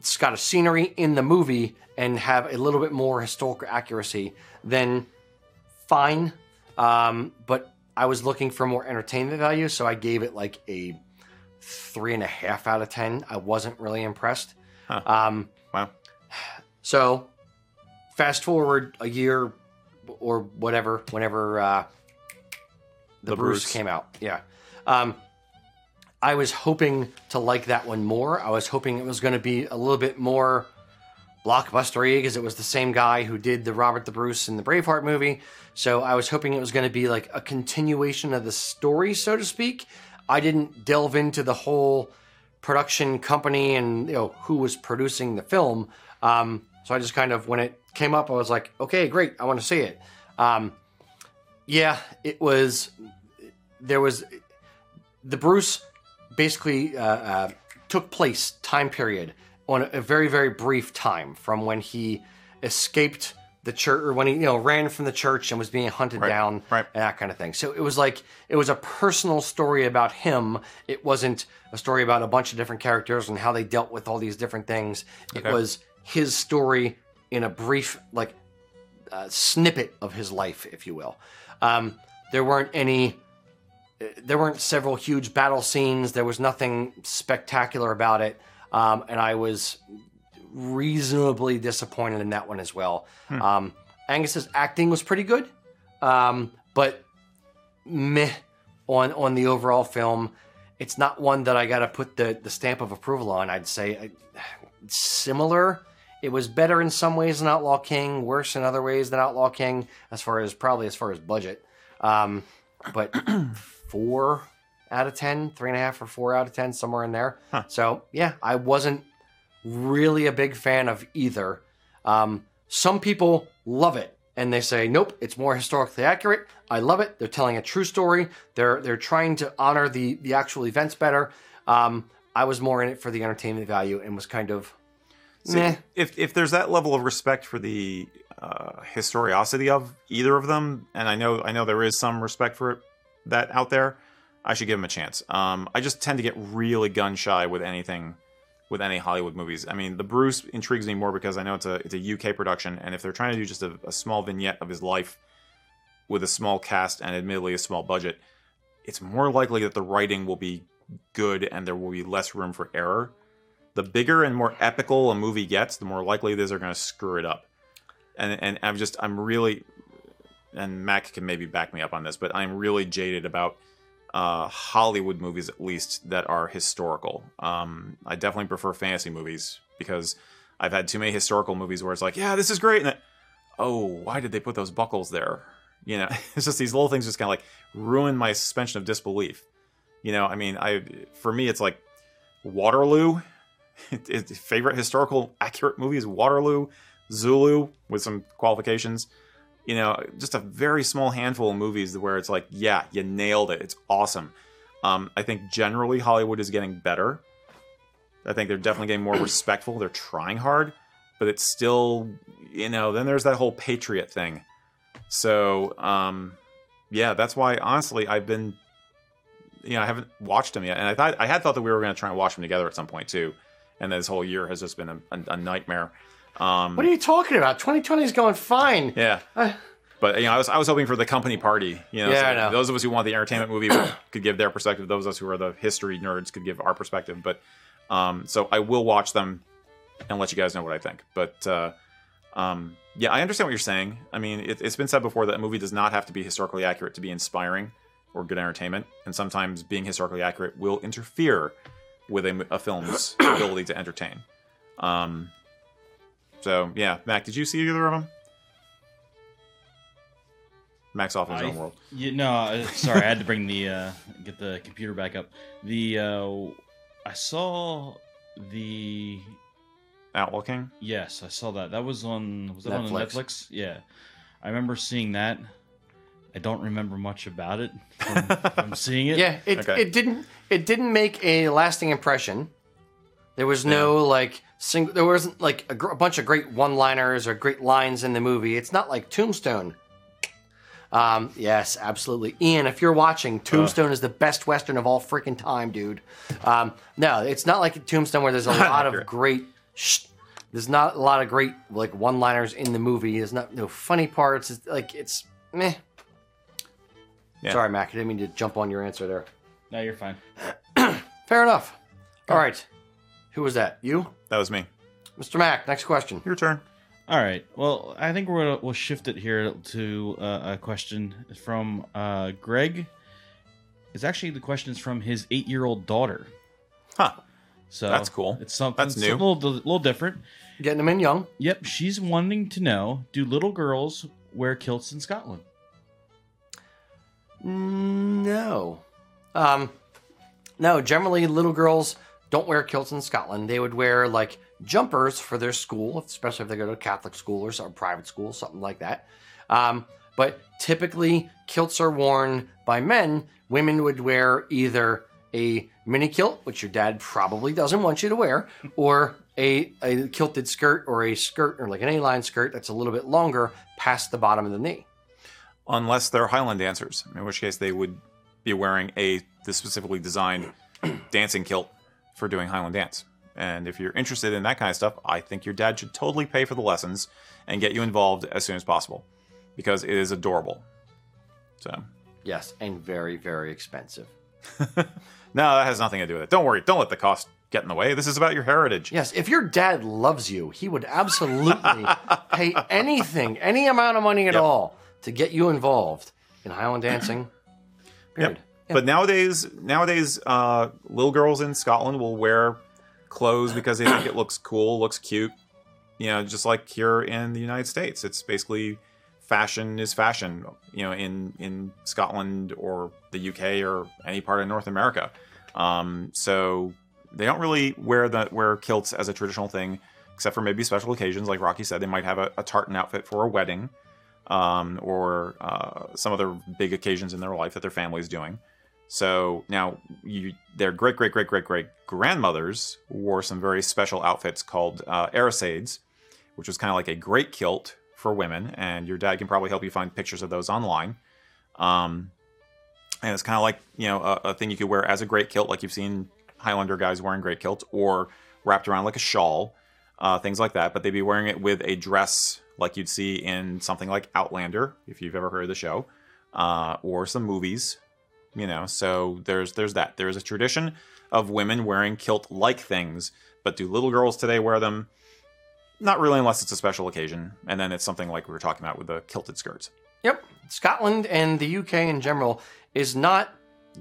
Scottish scenery in the movie and have a little bit more historical accuracy, then fine. Um, but I was looking for more entertainment value, so I gave it like a three and a half out of ten. I wasn't really impressed. Huh. Um, Wow. so, fast forward a year or whatever, whenever uh, the, The Bruce. Bruce. came out. Yeah. Um, I was hoping to like that one more. I was hoping it was going to be a little bit more blockbustery because it was the same guy who did the Robert the Bruce and the Braveheart movie. So I was hoping it was going to be like a continuation of the story, so to speak. I didn't delve into the whole production company and you know who was producing the film. Um, so I just kind of when it came up, I was like, okay, great, I want to see it. Um, yeah, it was. There was the Bruce basically uh, uh, took place time period on a, very very brief time from when he escaped the church or when he you know ran from the church and was being hunted Right, down right. and that kind of thing. So it was like it was a personal story about him. It wasn't a story about a bunch of different characters and how they dealt with all these different things. It was his story in a brief like uh, snippet of his life, if you will. Um, there weren't any. uh, There weren't several huge battle scenes. There was nothing spectacular about it, um, and I was reasonably disappointed in that one as well. Um, Angus's acting was pretty good, um, but meh on on the overall film. It's not one that I got to put the the stamp of approval on. I'd say I, similar. It was better in some ways than Outlaw King, worse in other ways than Outlaw King, as far as probably as far as budget. Um, but <clears throat> four out of ten, three and a half or four out of ten, somewhere in there. So yeah, I wasn't really a big fan of either. Um, some people love it and they say, nope, it's more historically accurate. I love it. They're telling a true story. They're they're trying to honor the the actual events better. Um, I was more in it for the entertainment value and was kind of See, meh. if if there's that level of respect for the uh, historiosity of either of them, and I know I know there is some respect for it, that out there, I should give him a chance. Um, I just tend to get really gun shy with anything, with any Hollywood movies. I mean, the Bruce intrigues me more because I know it's a it's a UK production, and if they're trying to do just a, a small vignette of his life with a small cast and admittedly a small budget, it's more likely that the writing will be good and there will be less room for error the bigger and more epical a movie gets, the more likely it is they're going to screw it up. And and I'm just I'm really, and Mac can maybe back me up on this, but I'm really jaded about uh, Hollywood movies at least that are historical. Um, I definitely prefer fantasy movies because I've had too many historical movies where it's like, yeah, this is great, and then, oh, why did they put those buckles there? You know, <laughs> it's just these little things just kind of like ruin my suspension of disbelief. You know, I mean, I for me it's like Waterloo <laughs> favorite historical accurate movie is Waterloo, Zulu with some qualifications. You know, just a very small handful of movies where it's like, yeah, you nailed it. It's awesome. Um, I think generally Hollywood is getting better. I think they're definitely getting more respectful. They're trying hard, but it's still, you know, then there's that whole patriot thing. So, um, yeah, that's why honestly I've been, you know, I haven't watched them yet, and I thought I had thought that we were going to try and watch them together at some point too and this whole year has just been a, a, a nightmare. Um, What are you talking about? 2020 is going fine. yeah, Uh, but you know, I was I was hoping for the company party. You know, Yeah, so I know. those of us who want the entertainment movie <coughs> could give their perspective. Those of us who are the history nerds could give our perspective. But um, so I will watch them and let you guys know what I think. But uh, um, yeah, I understand what you're saying. I mean, it, it's been said before that a movie does not have to be historically accurate to be inspiring or good entertainment, and sometimes being historically accurate will interfere with a, a film's <coughs> ability to entertain. Um, so yeah, Mac, did you see either of them? Mac's off in his I- own world. You, no, uh, sorry, I had to bring the uh, get the computer back up. The uh, I saw the Outlaw King. yes, I saw that. That was on was that on Netflix. Netflix? Yeah, I remember seeing that. I don't remember much about it from, <laughs> from seeing it. Yeah, it, Okay. it didn't it didn't make a lasting impression. There was no like sing, there wasn't like a, gr- a bunch of great one-liners or great lines in the movie. It's not like Tombstone. Um, yes, absolutely, Ian. If you're watching, Tombstone is the best western of all freaking time, dude. Um, no, it's not like Tombstone where there's a <laughs> lot of great. Sh- there's not a lot of great like one-liners in the movie. There's not no funny parts. It's like it's meh. Yeah. Sorry, Mac. I didn't mean to jump on your answer there. No, you're fine. <clears throat> Fair enough. All right. Who was that? You? That was me. Mr. Mac, next question. Your turn. All right. Well, I think we're gonna we'll shift it here to uh, a question from uh, Greg. It's actually the question is from his eight-year-old daughter. Huh. So That's cool. It's something That's it's new. a little, little different. Getting them in young. Yep, she's wanting to know: Do little girls wear kilts in Scotland? No. Um, no, generally little girls don't wear kilts in Scotland. They would wear like jumpers for their school, especially if they go to a Catholic school or some private school, something like that. Um, but typically kilts are worn by men. Women would wear either a mini kilt, which your dad probably doesn't want you to wear, or a, a kilted skirt or a skirt or like an A-line skirt that's a little bit longer past the bottom of the knee. Unless they're Highland dancers, in which case they would be wearing a specifically designed dancing kilt for doing Highland dance. And if you're interested in that kind of stuff, I think your dad should totally pay for the lessons and get you involved as soon as possible because it is adorable. So, Yes, and very, very expensive. <laughs> no, that has nothing to do with it. Don't worry. Don't let the cost get in the way. This is about your heritage. Yes, if your dad loves you, he would absolutely <laughs> pay anything, any amount of money at Yep. all to get you involved in Highland dancing. <clears throat> Period. But nowadays, nowadays, uh, little girls in Scotland will wear clothes because they think it looks cool, looks cute. You know, just like here in the United States, it's basically fashion is fashion. You know, in in Scotland or the UK or any part of North America. Um, so they don't really wear the wear kilts as a traditional thing, except for maybe special occasions. Like Rocky said, they might have a, a tartan outfit for a wedding. um, or uh, some other big occasions in their life that their family is doing. So now you, their great great great great great grandmothers wore some very special outfits called uh, arisaids, which was kind of like a great kilt for women. And your dad can probably help you find pictures of those online. Um, and it's kind of like you know a, a thing you could wear as a great kilt, like you've seen Highlander guys wearing great kilts, or wrapped around like a shawl, uh, things like that. But they'd be wearing it with a dress like you'd see in something like Outlander, if you've ever heard of the show, uh, or some movies. You know, so there's there's that. There is a tradition of women wearing kilt-like things, but do little girls today wear them? Not really, unless it's a special occasion, and then it's something like we were talking about with the kilted skirts. Yep. Scotland and the UK in general is not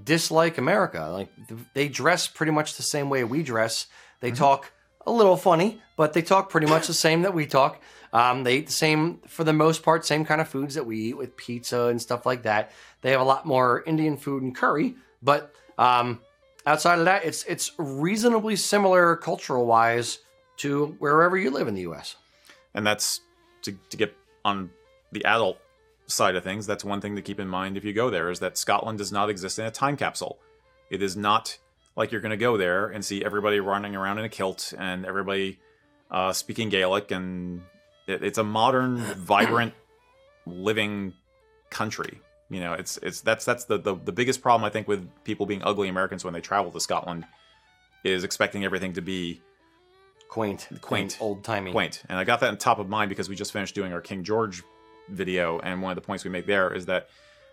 dislike America. Like they dress pretty much the same way we dress. They mm-hmm. talk a little funny, but they talk pretty much the same that we talk. Um, they eat the same, for the most part, same kind of foods that we eat with pizza and stuff like that. They have a lot more Indian food and curry, but um, outside of that, it's it's reasonably similar cultural wise to wherever you live in the U.S. and that's to, to get on the adult side of things that's one thing to keep in mind if you go there is that scotland does not exist in a time capsule it is not like you're going to go there and see everybody running around in a kilt and everybody uh, speaking gaelic and it's a modern vibrant living country you know it's it's that's that's the, the the biggest problem i think with people being ugly americans when they travel to scotland is expecting everything to be Quaint, Quaint. old timey. quaint. And I got that on top of mind because we just finished doing our King George video, and one of the points we make there is that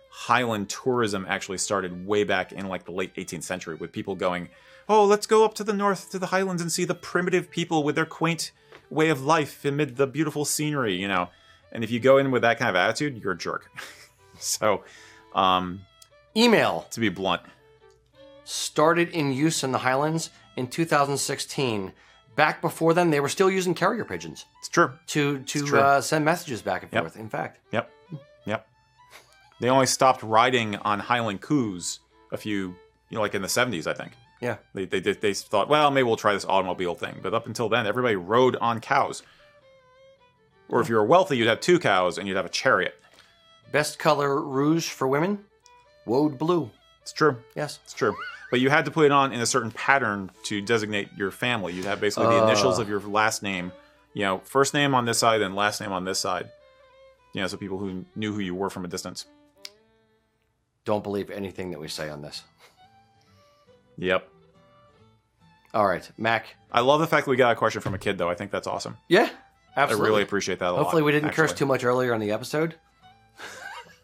Highland tourism actually started way back in like the late 18th century with people going, "Oh, let's go up to the north to the Highlands and see the primitive people with their quaint way of life amid the beautiful scenery," you know. And if you go in with that kind of attitude, you're a jerk. <laughs> so, um, Email to be blunt, started in use in the Highlands in 2016. Back before then, they were still using carrier pigeons it's true. to to true. uh, send messages back and Yep. forth. In fact, Yep. Yep. They only stopped riding on Highland coos a few, you know, like in the 70s, I think. Yeah, They, they, they, thought, well, maybe we'll try this automobile thing. But up until then, everybody rode on cows. Or if you were wealthy, you'd have two cows and you'd have a chariot. best color rouge for women, woad blue. It's true. Yes, It's true. But you had to put it on in a certain pattern to designate your family. You'd have basically the initials of uh. your last name. You know, first name on this side and last name on this side. You know, so people who knew who you were from a distance. don't believe anything that we say on this. Yep. All right, Mac. I love the fact that we got a question from a kid, though. I think that's awesome. Yeah, absolutely. I really appreciate that a lot. Hopefully, we didn't curse too much earlier in the episode. <laughs>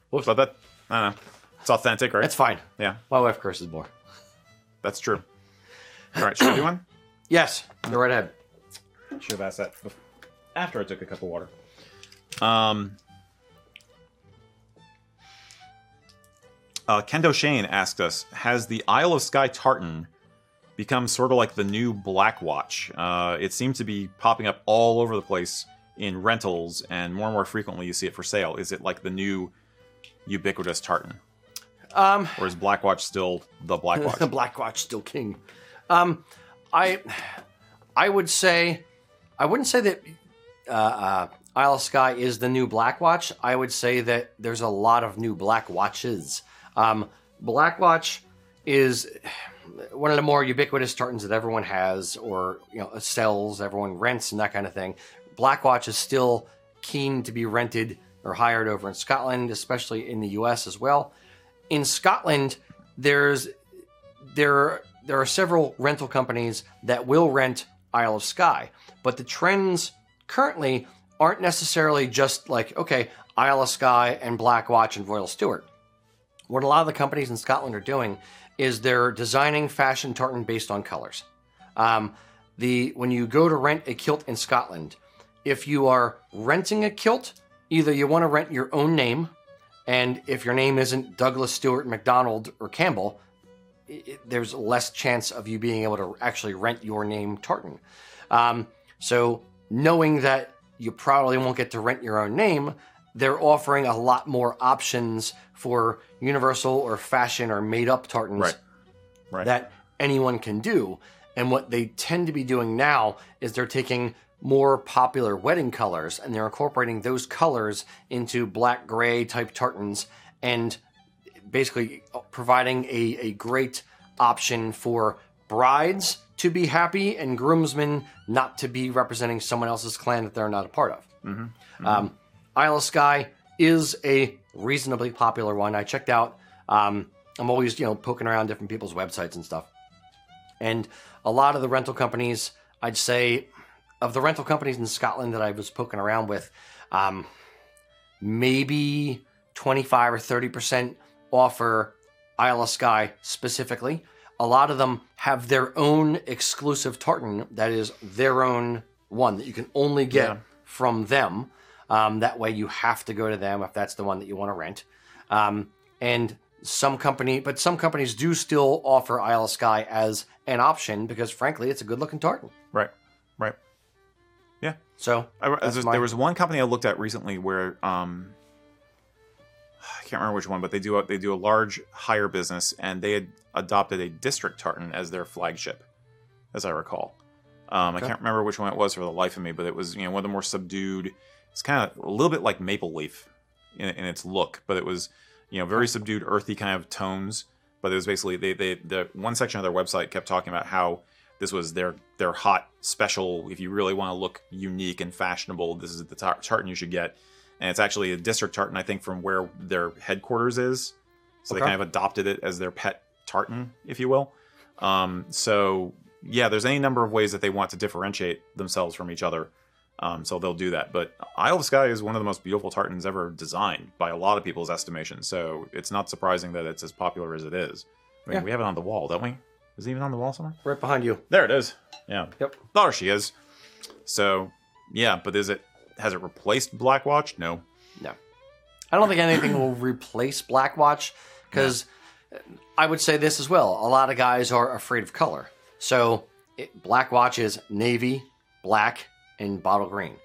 But that, I don't know. It's authentic, right? That's fine. yeah, My wife curses more. that's true. All right, should I do one? <clears throat> Yes, go right ahead. Should have asked that bef- after I took a cup of water. Um, uh, Kendo Shane asked us Has the Isle of Skye tartan become sort of like the new Black Watch? Uh, it seems to be popping up all over the place in rentals, and more and more frequently you see it for sale. Is it like the new ubiquitous tartan? Um, Or is Black Watch still the Black <laughs> Watch? the Black Watch still king. Um, I, I would say, I wouldn't say that uh, uh, Isle of Skye is the new Black Watch. I would say that there's a lot of new Black Watches. Um, Black Watch is one of the more ubiquitous tartans that everyone has, or you know, sells, everyone rents, and that kind of thing. Black Watch is still keen to be rented or hired over in Scotland, especially in the U.S. as well. In Scotland, there's there there are several rental companies that will rent Isle of Skye, but the trends currently aren't necessarily just like okay, Isle of Skye and Black Watch and Royal Stewart. What a lot of the companies in Scotland are doing is they're designing fashion tartan based on colors. Um, the when you go to rent a kilt in Scotland, if you are renting a kilt, either you want to rent your own name, and if your name isn't Douglas Stewart McDonald or Campbell, i i- there's less chance of you being able to actually rent your name tartan. Um, so knowing that you probably won't get to rent your own name, they're offering a lot more options for universal or fashion or made up tartans Right. Right. that anyone can do. And what they tend to be doing now is they're taking more popular wedding colors and they're incorporating those colors into black gray type tartans and basically providing a, a great option for brides to be happy and groomsmen not to be representing someone else's clan that they're not a part of. Um, Isle of Skye is a reasonably popular one. I checked out. Um, I'm always you know poking around different people's websites and stuff, and a lot of the rental companies, I'd say, of the rental companies in Scotland that I was poking around with, um, maybe 25 or 30 percent offer Isle of Skye specifically. A lot of them have their own exclusive tartan that is their own one that you can only get Yeah. from them. Um, that way, you have to go to them if that's the one that you want to rent. Um, and some company, but some companies do still offer Isle of Skye as an option because, frankly, it's a good-looking tartan. Right. Right. Yeah. So I, there's- my- there was one company I looked at recently where um, I can't remember which one, but they do a, they do a large hire business, and they had adopted a district tartan as their flagship, as I recall. Um, I can't remember which one it was for the life of me, but it was you know one of the more subdued. It's kind of a little bit like maple leaf in, in its look, but it was you know very subdued, earthy kind of tones. But it was basically they they the one section of their website kept talking about how this was their their hot special. If you really want to look unique and fashionable, this is the tar- tartan you should get. And it's actually a district tartan, I think, from where their headquarters is. So Okay. they kind of adopted it as their pet tartan, if you will. Um, so yeah, there's any number of ways that they want to differentiate themselves from each other. Um, so they'll do that. But Isle of Skye is one of the most beautiful tartans ever designed by a lot of people's estimation. So it's not surprising that it's as popular as it is. I mean, Yeah. we have it on the wall, don't we? Is it even on the wall somewhere? right behind you. There it is. Yeah. Yep. There she is. So, yeah, but is it has it replaced Blackwatch? No. No. I don't think anything will <coughs> replace Blackwatch because I would say this as well. A lot of guys are afraid of color. So it, Blackwatch is navy, black, and bottle green.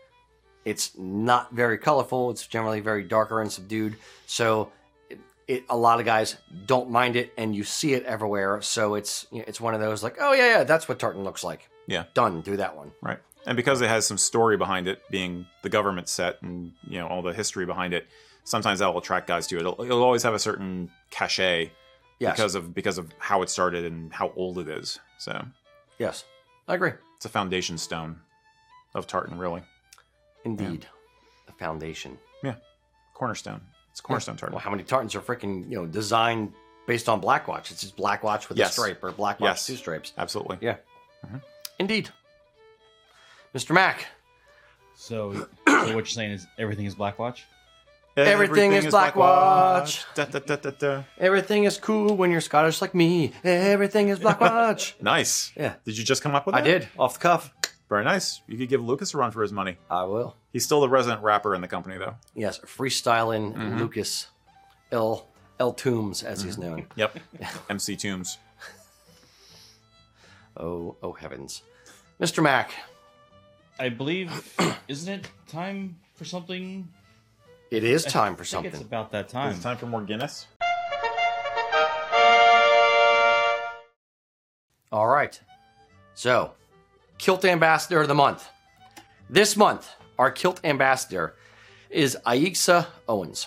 It's not very colorful. It's generally very darker and subdued. So it, it a lot of guys don't mind it, and you see it everywhere. So it's you know, it's one of those like, oh yeah, yeah, that's what tartan looks like. Yeah. Done. Do that one. Right. And because it has some story behind it, being the government set and you know all the history behind it, sometimes that will attract guys to it. It'll, it'll always have a certain cachet Yes. because of because of how it started and how old it is. So yes. I agree. it's a foundation stone of tartan, really. Indeed. The foundation. Yeah, cornerstone. It's a cornerstone tartan. Well, how many tartans are freaking you know designed based on Blackwatch? It's just Blackwatch with Yes. a stripe or Blackwatch Yes. two stripes. Absolutely. Yeah. Mm-hmm. Indeed. Mr. Mac, So, so what you're saying is everything is Blackwatch? Everything is Blackwatch. Da, da, da, da, da. everything is cool when you're Scottish like me. Everything is Blackwatch. <laughs> Nice. Yeah. Did you just come up with that? I did off the cuff. Very nice. You could give Lucas a run for his money. I will. He's still the resident rapper in the company, though. Yes, freestyling Mm-hmm. Lucas L L Toombs as he's known. Yep. <laughs> MC Toombs. Oh, oh heavens, Mr. Mac. I believe, <coughs> isn't it time for something? It is time for I think it's something. about that time. It's time for more Guinness? All right. So, Kilt Ambassador of the Month. This month, our Kilt Ambassador is Aixa Owens.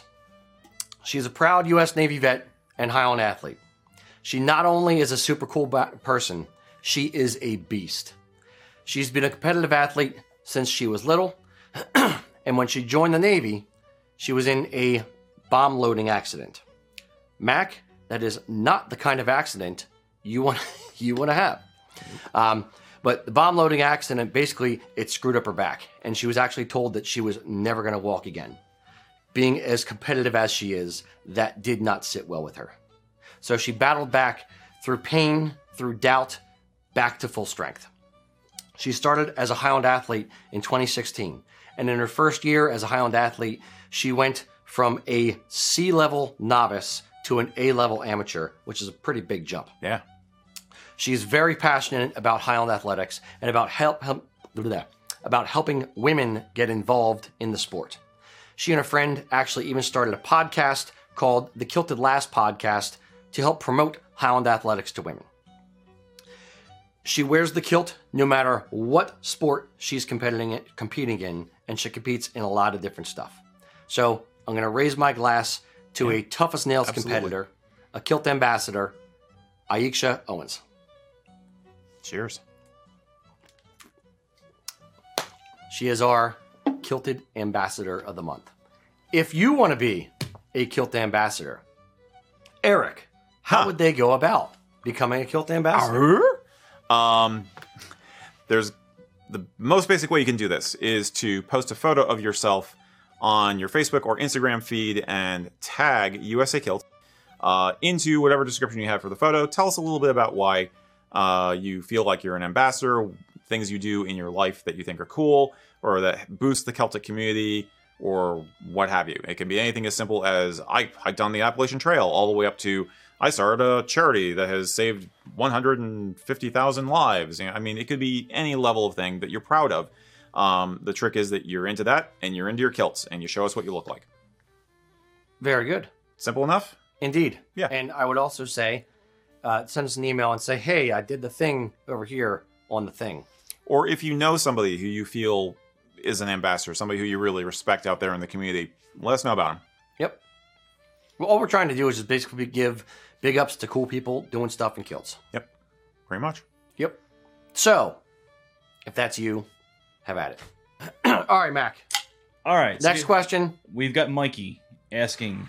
She's a proud U.S. Navy vet and Highland athlete. She not only is a super cool person, she is a beast. She's been a competitive athlete since she was little, <clears throat> and when she joined the Navy, she was in a bomb loading accident. Mac, that is not the kind of accident you want <laughs> you want to have. Um, but the bomb loading accident basically it screwed up her back, and she was actually told that she was never going to walk again. Being as competitive as she is, that did not sit well with her. So she battled back through pain, through doubt, back to full strength. She started as a Highland athlete in 2016, and in her first year as a Highland athlete, she went from a C level novice to an A level amateur, which is a pretty big jump. Yeah. She is very passionate about Highland athletics and about help, help about helping women get involved in the sport. She and a friend actually even started a podcast called the Kilted Lass Podcast to help promote Highland athletics to women. She wears the kilt no matter what sport she's competing competing in, and she competes in a lot of different stuff. So I'm going to raise my glass to a toughest nails Absolutely. competitor, a kilt ambassador, Aisha Owens. Cheers. She is our kilted ambassador of the month. If you want to be a kilt ambassador, Eric, how Huh. would they go about becoming a kilt ambassador? Um, there's the most basic way you can do this is to post a photo of yourself on your Facebook or Instagram feed and tag USA Kilt uh, into whatever description you have for the photo. Tell us a little bit about why uh, you feel like you're an ambassador, things you do in your life that you think are cool or that boost the Celtic community or what have you. It can be anything as simple as I hiked on the Appalachian Trail all the way up to I started a charity that has saved 150,000 lives. You know, I mean, it could be any level of thing that you're proud of. Um, the trick is that you're into that and you're into your kilts and you show us what you look like. Very good. Simple enough? Indeed. Yeah. And I would also say, uh, send us an email and say, hey, I did the thing over here on the thing. Or if you know somebody who you feel is an ambassador, somebody who you really respect out there in the community, let us know about them. Yep. Well, all we're trying to do is just basically give big ups to cool people doing stuff in kilts. Yep, pretty much. Yep. So, if that's you, have at it. <clears throat> all right, Mac. All right. Next we- question. We've got Mikey asking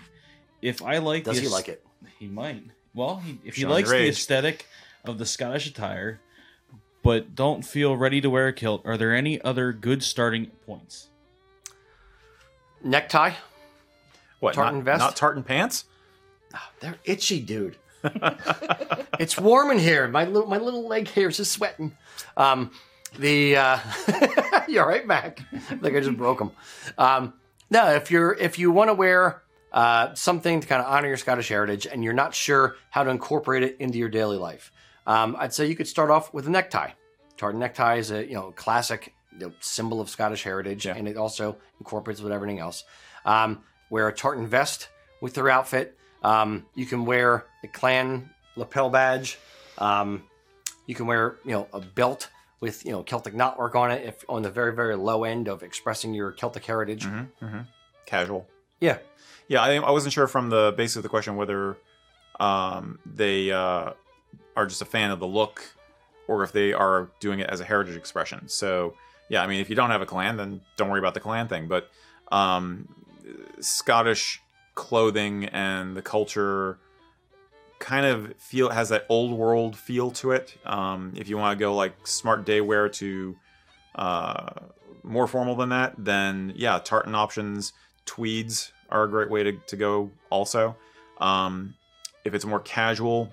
if I like. Does the he aes- like it? He might. Well, he, if he Showing likes the age. aesthetic of the Scottish attire, but don't feel ready to wear a kilt, are there any other good starting points? Necktie. What? Tartan not, vest? Not tartan pants? They're itchy, dude. <laughs> it's warm in here. My little my little leg hairs is sweating. Um, the uh, <laughs> you all right, Mac? I think I just broke them. Um, no, if you're if you want to wear uh, something to kind of honor your Scottish heritage and you're not sure how to incorporate it into your daily life, um, I'd say you could start off with a necktie. Tartan necktie is a you know classic you know, symbol of Scottish heritage, Yeah. and it also incorporates with everything else. Um, wear a tartan vest with your outfit. Um, you can wear a clan lapel badge. Um, you can wear you know a belt with you know Celtic knotwork on it if on the very very low end of expressing your Celtic heritage. Mm-hmm. Casual. Yeah, Yeah, I, I wasn't sure from the basis of the question whether um, they uh, are just a fan of the look or if they are doing it as a heritage expression. So, yeah, I mean, if you don't have a clan, then don't worry about the clan thing. But um, Scottish clothing and the culture kind of feel has that old world feel to it. Um, if you want to go like smart day wear to uh, more formal than that, then yeah, tartan options, tweeds are a great way to, to go also. Um, if it's more casual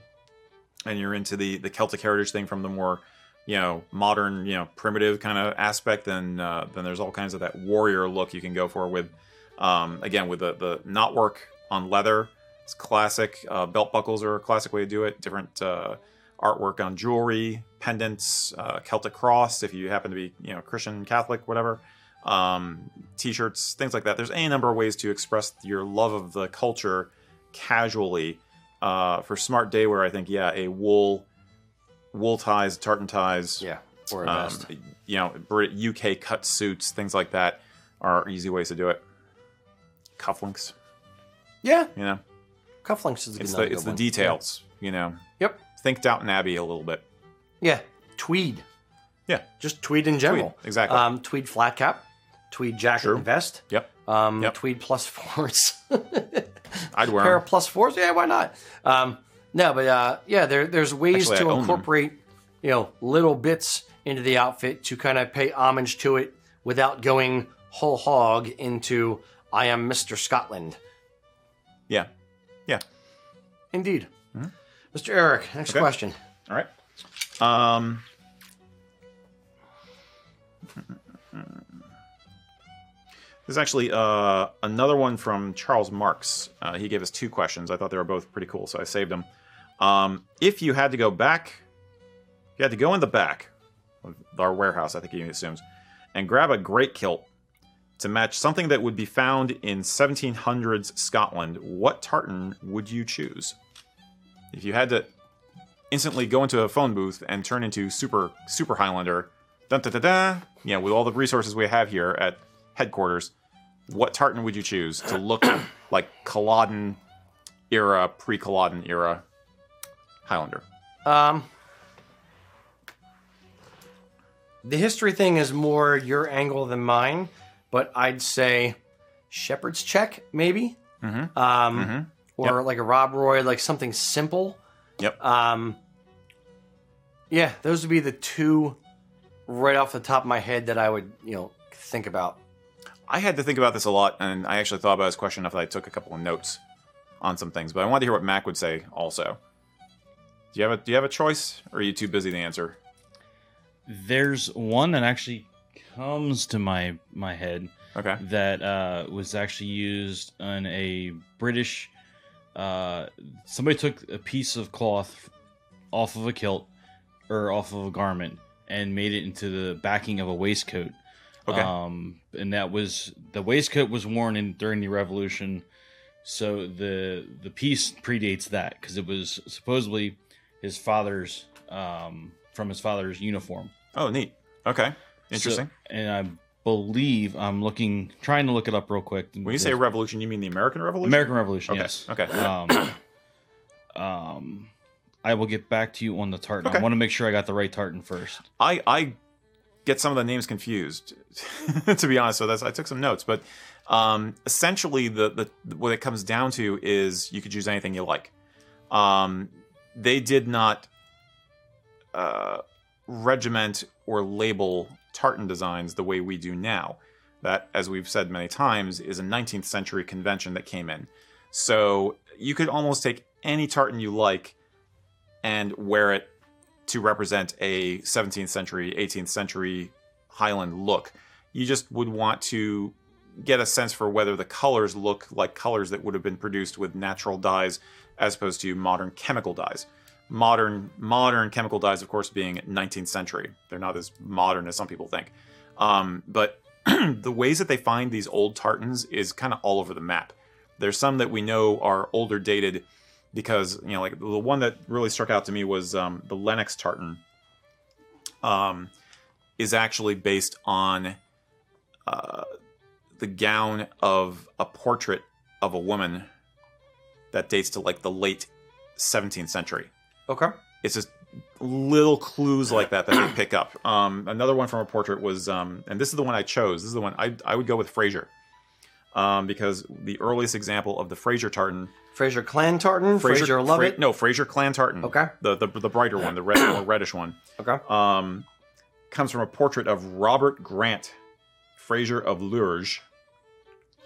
and you're into the, the Celtic heritage thing from the more, you know, modern, you know, primitive kind of aspect, then uh, then there's all kinds of that warrior look you can go for with, um, again, with the, the knotwork on leather. It's classic. Uh, belt buckles are a classic way to do it. Different uh, artwork on jewelry, pendants, uh, Celtic cross if you happen to be, you know, Christian, Catholic, whatever. Um, t-shirts, things like that. There's any number of ways to express your love of the culture casually. Uh, for smart day wear, I think yeah, a wool, wool ties, tartan ties, yeah, or a um, you know, Brit- UK cut suits, things like that are easy ways to do it. Cufflinks, yeah, you know, cufflinks is a good, it's the another it's good the one. details, you know. Yep. Think Downton Abbey a little bit. Yeah, tweed. Yeah. Just tweed in general. exactly. Um, tweed flat cap, tweed jacket True. and vest. Yep. Um, Yep. tweed plus <laughs> fours. I'd wear pair 'em. of plus fours. Yeah, why not? Um, no, but uh, yeah, there, there's ways Actually, to them. incorporate, you know, little bits into the outfit to kind of pay homage to it without going whole hog into I am Mr. Scotland. Yeah. Yeah. Indeed. Mr. Eric, next Okay. question. All right. Um. There's actually uh, another one from Charles Marks. Uh, he gave us two questions. I thought they were both pretty cool, so I saved them. Um, if you had to go back, you had to go in the back of our warehouse, I think he assumes, and grab a great kilt to match something that would be found in 1700s Scotland, what tartan would you choose? If you had to instantly go into a phone booth and turn into super super Highlander, dun da da da. Yeah, with all the resources we have here at headquarters, what tartan would you choose to look <clears throat> like Culloden era, pre Culloden era Highlander? Um, the history thing is more your angle than mine, but I'd say Shepherd's Check, maybe. Mm-hmm. Um, or like a Rob Roy, like something simple. Yep. Um, yeah, those would be the two right off the top of my head that I would, you know, think about. I had to think about this a lot, and I actually thought about this question enough that I took a couple of notes on some things. But I wanted to hear what Mac would say also. Do you have a Do you have a choice, or are you too busy to answer? There's one that actually comes to my my head Okay. that uh, was actually used on a British. Uh, somebody took a piece of cloth off of a kilt or off of a garment and made it into the backing of a waistcoat. Okay. Um, and that was the waistcoat was worn in during the Revolution, so the the piece predates that because it was supposedly his father's um, from his father's uniform. Oh, neat. Okay. So- Interesting. and I believe I'm looking, trying to look it up real quick. when you say revolution, you mean the American Revolution? American Revolution, Okay, yes. okay. Um, <clears throat> um, I will get back to you on the tartan. Okay. I want to make sure I got the right tartan first. I I get some of the names confused, <laughs> to be honest. So that's I took some notes, but um, essentially the the what it comes down to is you could choose anything you like. Um, they did not uh, regiment or label tartan designs the way we do now. That, as we've said many times, is a 19th century convention that came in. So you could almost take any tartan you like and wear it to represent a 17th century, 18th century Highland look. You just would want to get a sense for whether the colors look like colors that would have been produced with natural dyes as opposed to modern chemical dyes. Modern modern chemical dyes, of course, being 19th century. They're not as modern as some people think. Um, but <clears throat> the ways that they find these old tartans is kind of all over the map. There's some that we know are older dated because you know like the one that really struck out to me was um, the Lennox tartan um, is actually based on uh, the gown of a portrait of a woman that dates to like the late 17th century Okay. it's just little clues like that that they pick up. Um, another one from a portrait was, um, and this is the one I chose. This is the one I, I would go with Fraser, um, because the earliest example of the Fraser tartan, Fraser Clan tartan. Fraser, love Fra- it. No, Fraser clan tartan. Okay. The the, the brighter one, the red, more reddish one, Okay. um, comes from a portrait of Robert Grant, Fraser of Lurge,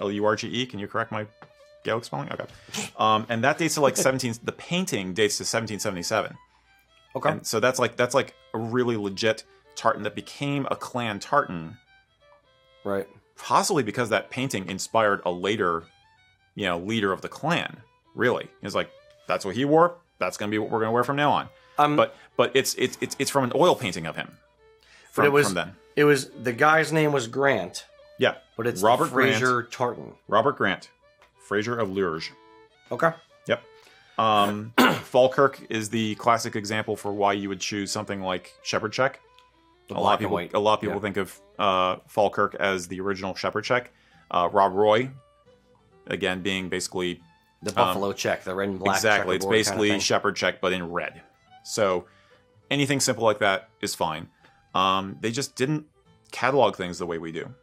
L U R G E. Can you correct my Gaelic spelling? Okay. Um, and that dates to like 17. the painting dates to 1777. Okay. And so that's like that's like a really legit tartan that became a clan tartan, right. Possibly because that painting inspired a later, you know, leader of the clan. Really, it's like that's what he wore. That's gonna be what we're gonna wear from now on. Um, But but it's it's it's, it's from an oil painting of him. From, but it was from then. it was the guy's name was Grant, Yeah, but it's Robert Robert Fraser tartan. Robert Grant, Fraser of Lurge. Okay. Yep. Um, <clears throat> Falkirk is the classic example for why you would choose something like Shepherd Check. A lot of people, white. a lot of people Yeah. think of uh, Falkirk as the original Shepherd Check. Uh, Rob Roy, again, being basically The buffalo check, the red and black. Um, exactly, it's checkerboard kind of basically. Shepherd Check but in red. So anything simple like that is fine. Um, they just didn't catalog things the way we do,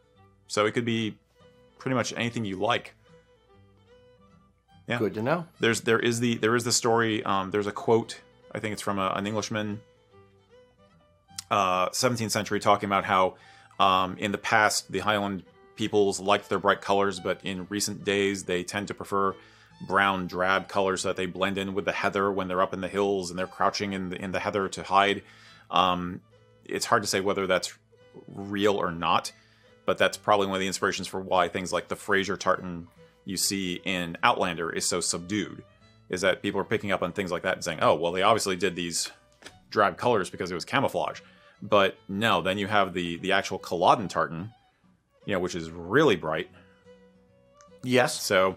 so it could be pretty much anything you like. Yeah. good to know. there's there is the there is the story um, there's a quote i think it's from a, an englishman uh, 17th century talking about how um, in the past the highland peoples liked their bright colors but in recent days they tend to prefer brown drab colors so that they blend in with the heather when they're up in the hills and they're crouching in the, in the heather to hide um, it's hard to say whether that's real or not but that's probably one of the inspirations for why things like the Fraser tartan you see in Outlander is so subdued. Is that people are picking up on things like that and saying, "Oh, well, they obviously did these drab colors because it was camouflage." But no, then you have the the actual Culloden tartan, you know, which is really bright. Yes. So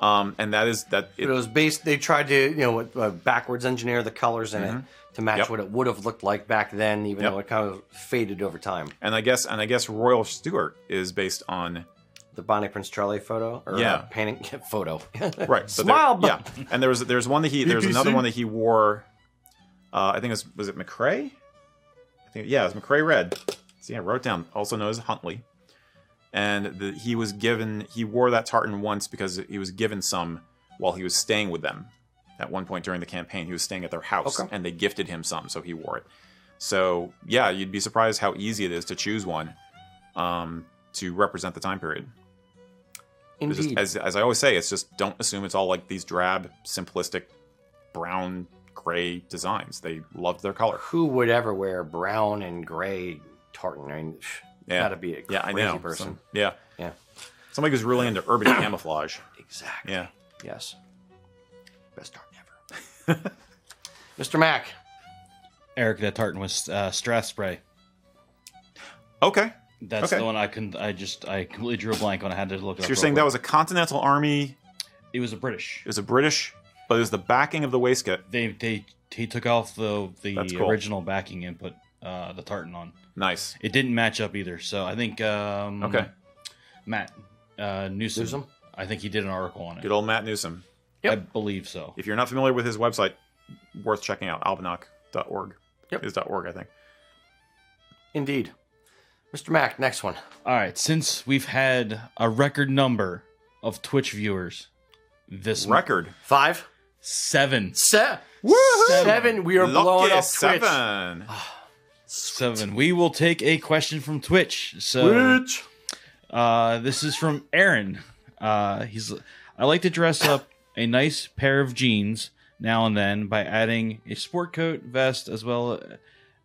Um, and that is that. It was based. They tried to, you know, uh, backwards engineer the colors in it to match Mm-hmm. Yep. what it would have looked like back then, even Yep. though it kind of faded over time. and I guess and I guess Royal Stewart is based on The Bonnie Prince Charlie photo, or Yeah. uh, painting photo. <laughs> right. but there- Smile, yeah. And there was there's one that he there's <laughs> PPC. another one that he wore. Uh, I think it was was it McRae? Think yeah, it was McRae Red. See, I wrote down. Also known as Huntly. And the, he was given he wore that tartan once because he was given some while he was staying with them. At one point during the campaign, he was staying at their house, Okay. and they gifted him some, so he wore it. So yeah, you'd be surprised how easy it is to choose one um, to represent the time period. It's just- Indeed. as, as I always say, it's just don't assume it's all like these drab, simplistic, brown, gray designs. They loved their color. Who would ever wear brown and gray tartan? I mean, Yeah. gotta be a Yeah, I crazy know. person. Some- yeah, Yeah, somebody who's really into urban <coughs> camouflage. exactly. Yeah. Yes. Best tartan ever. <laughs> Mr. Mac. Eric, that tartan was uh, Strathspey. Okay. That's Okay. the one I couldn't. I just I completely drew a blank on. I had to look it So up. you're real saying that was a Continental Army. It was a British. It was a British, but it was the backing of the waistcoat. They they he took off the the cool. original backing and put uh, the tartan on. Nice. It didn't match up either. So I think um, Okay. Matt uh, Newsome. Newsome? I think he did an article on it. Good old Matt Newsome. I believe so. If you're not familiar with his website, worth checking out. Albanach.org. Yep. Is .org, I think. Indeed. Mr. Mac, next one. All right, since we've had a record number of Twitch viewers this month, Record. Five. Seven, Se- seven. We are Lucky blowing up Twitch. seven. seven. We will take a question from Twitch. So Twitch. Uh, this is from Aaron. Uh, he's I like to dress up a nice pair of jeans now and then by adding a sport coat, vest, as well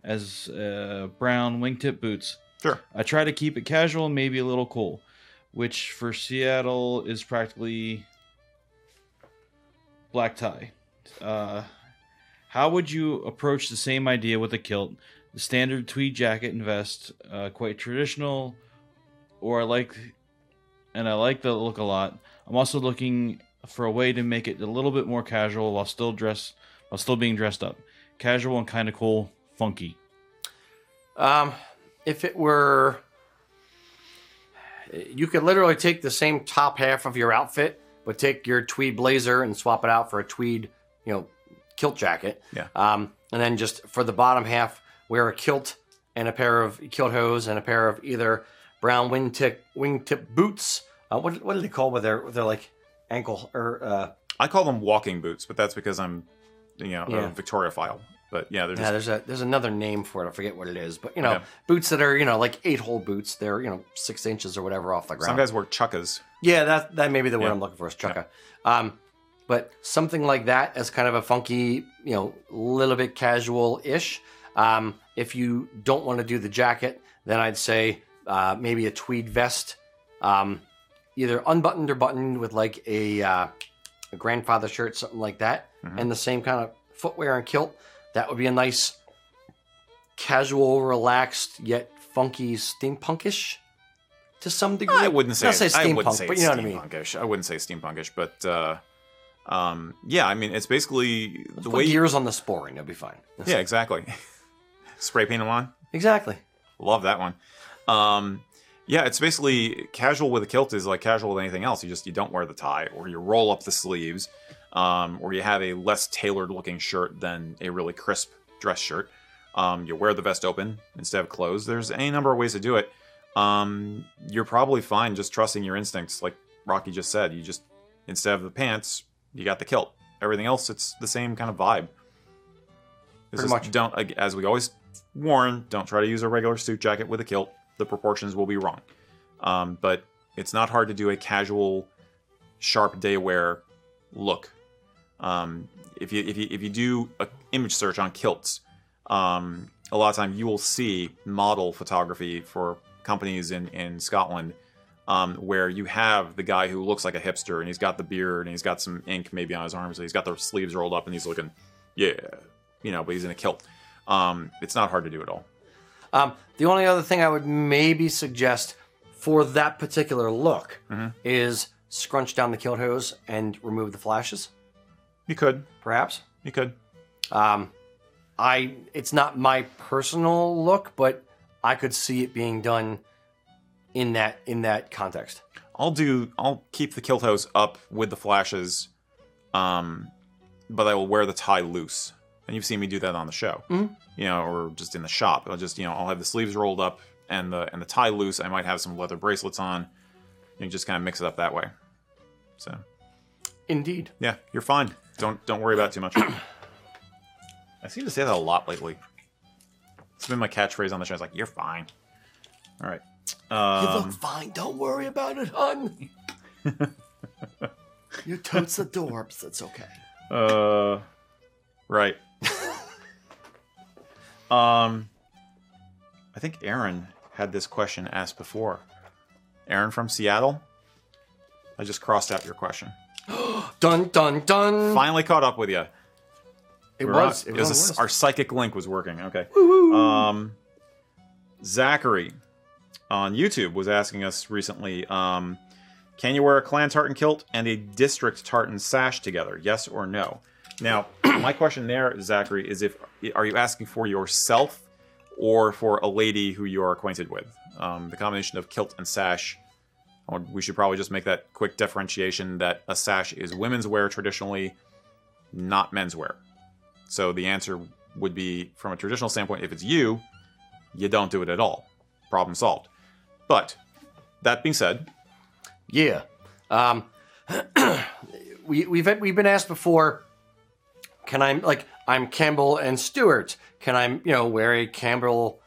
as uh, brown wingtip boots. Sure. I try to keep it casual and maybe a little cool, which for Seattle is practically black tie. Uh, how would you approach the same idea with a kilt? The standard tweed jacket and vest, uh, quite traditional, or I like, and I like the look a lot. I'm also looking for a way to make it a little bit more casual while still dress, while still being dressed up, casual and kind of cool, funky. Um, if it were, you could literally take the same top half of your outfit, but take your tweed blazer and swap it out for a tweed, you know, kilt jacket. Yeah. Um, and then just for the bottom half, wear a kilt and a pair of kilt hose and a pair of either brown wingtip wingtip boots. Uh, what what do they call with their with their like ankle or uh, I call them walking boots, but that's because I'm, you know, Yeah. a Victoriophile. But yeah, they're just Yeah, there's a there's another name for it. I forget what it is, but you know, Okay. boots that are you know like eight hole boots. They're you know six inches or whatever off the ground. some guys wear chukkas. yeah, that that may be the word Yeah. I'm looking for is chukka. Um, but something like that as kind of a funky, you know, little bit casual ish. Um, if you don't want to do the jacket, then I'd say uh, maybe a tweed vest, um, either unbuttoned or buttoned with like a, uh, a grandfather shirt, something like that, Mhm. and the same kind of footwear and kilt. That would be a nice, casual, relaxed yet funky steampunkish to some degree. I wouldn't say, Not say I wouldn't steampunk, say but you know what I mean. steampunkish. I wouldn't say steampunkish, but uh, um, yeah, I mean it's basically the Put way. Gears on the sporran, it'll be fine. yeah, exactly. <laughs> Spray paint them on. exactly. Love that one. Um, yeah, it's basically casual with a kilt is like casual with anything else. You just you don't wear the tie, or you roll up the sleeves, um, or you have a less tailored looking shirt than a really crisp dress shirt. Um, you wear the vest open instead of closed. There's any number of ways to do it. Um, you're probably fine just trusting your instincts, like Rocky just said. You just instead of the pants, you got the kilt. Everything else, it's the same kind of vibe. It's Pretty just much. Don't, as we always warn, don't try to use a regular suit jacket with a kilt. The proportions will be wrong. Um, but it's not hard to do a casual, sharp day wear look. Um, if you if you if you do a image search on kilts, um, a lot of time you will see model photography for companies in in Scotland. Um, where you have the guy who looks like a hipster and he's got the beard and he's got some ink maybe on his arms and he's got the sleeves rolled up and he's looking, yeah, you know, but he's in a kilt. Um, it's not hard to do at all. Um, the only other thing I would maybe suggest for that particular look Mhm. is scrunch down the kilt hose and remove the flashes, You could. perhaps. You could. Um, I it's not my personal look, but I could see it being done in that in that context. I'll do. I'll keep the kilt hose up with the flashes, um, but I will wear the tie loose. And you've seen me do that on the show, Mhm. you know, or just in the shop. I'll just, you know, I'll have the sleeves rolled up and the and the tie loose. I might have some leather bracelets on. You just kind of mix it up that way. So Indeed. yeah, you're fine. Don't don't worry about it too much. <clears throat> I seem to say that a lot lately. It's been my catchphrase on the show. It's like you're fine. All right. Um, you look fine. Don't worry about it, hun. <laughs> You're totes adorbs. That's okay. Uh, right. <laughs> um, I think Aaron had this question asked before. Aaron from Seattle. I just crossed out your question. Dun dun dun. Finally caught up with you. It We're was. on- It was, a- on the our psychic link was working. Okay. Um, Zachary on YouTube was asking us recently. Um, can you wear a clan tartan kilt and a district tartan sash together? Yes or no? Now, <clears throat> my question there, Zachary, is if are you asking for yourself or for a lady who you are acquainted with? Um, the combination of kilt and sash. We should probably just make that quick differentiation that a sash is women's wear traditionally, not men's wear. So the answer would be, from a traditional standpoint, if it's you, you don't do it at all. Problem solved. But that being said, Yeah. Um, <clears throat> we, we've we've been asked before. Can I like I'm Campbell and Stewart? Can I you know wear a Campbell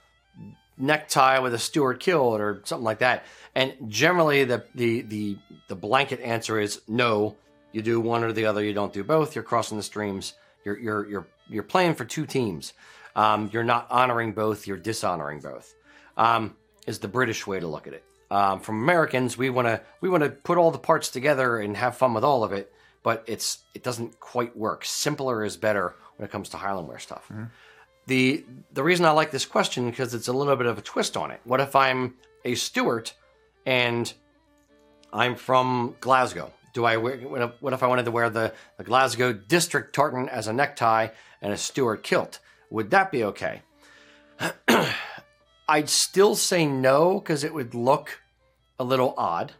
necktie with a Stewart kilt or something like that? And generally, the the the the blanket answer is no. You do one or the other. You don't do both. You're crossing the streams. You're you're you're you're playing for two teams. Um, you're not honoring both. You're dishonoring both. Um, is the British way to look at it. Um, from Americans, we want to we want to put all the parts together and have fun with all of it, but it's it doesn't quite work. Simpler is better when it comes to Highland wear stuff. The the reason I like this question because it's a little bit of a twist on it. What if I'm a Stuart and I'm from Glasgow? Do I wear, what if, I wanted to wear the, the Glasgow district tartan as a necktie and a Stuart kilt? Would that be okay? <clears throat> I'd still say no because it would look a little odd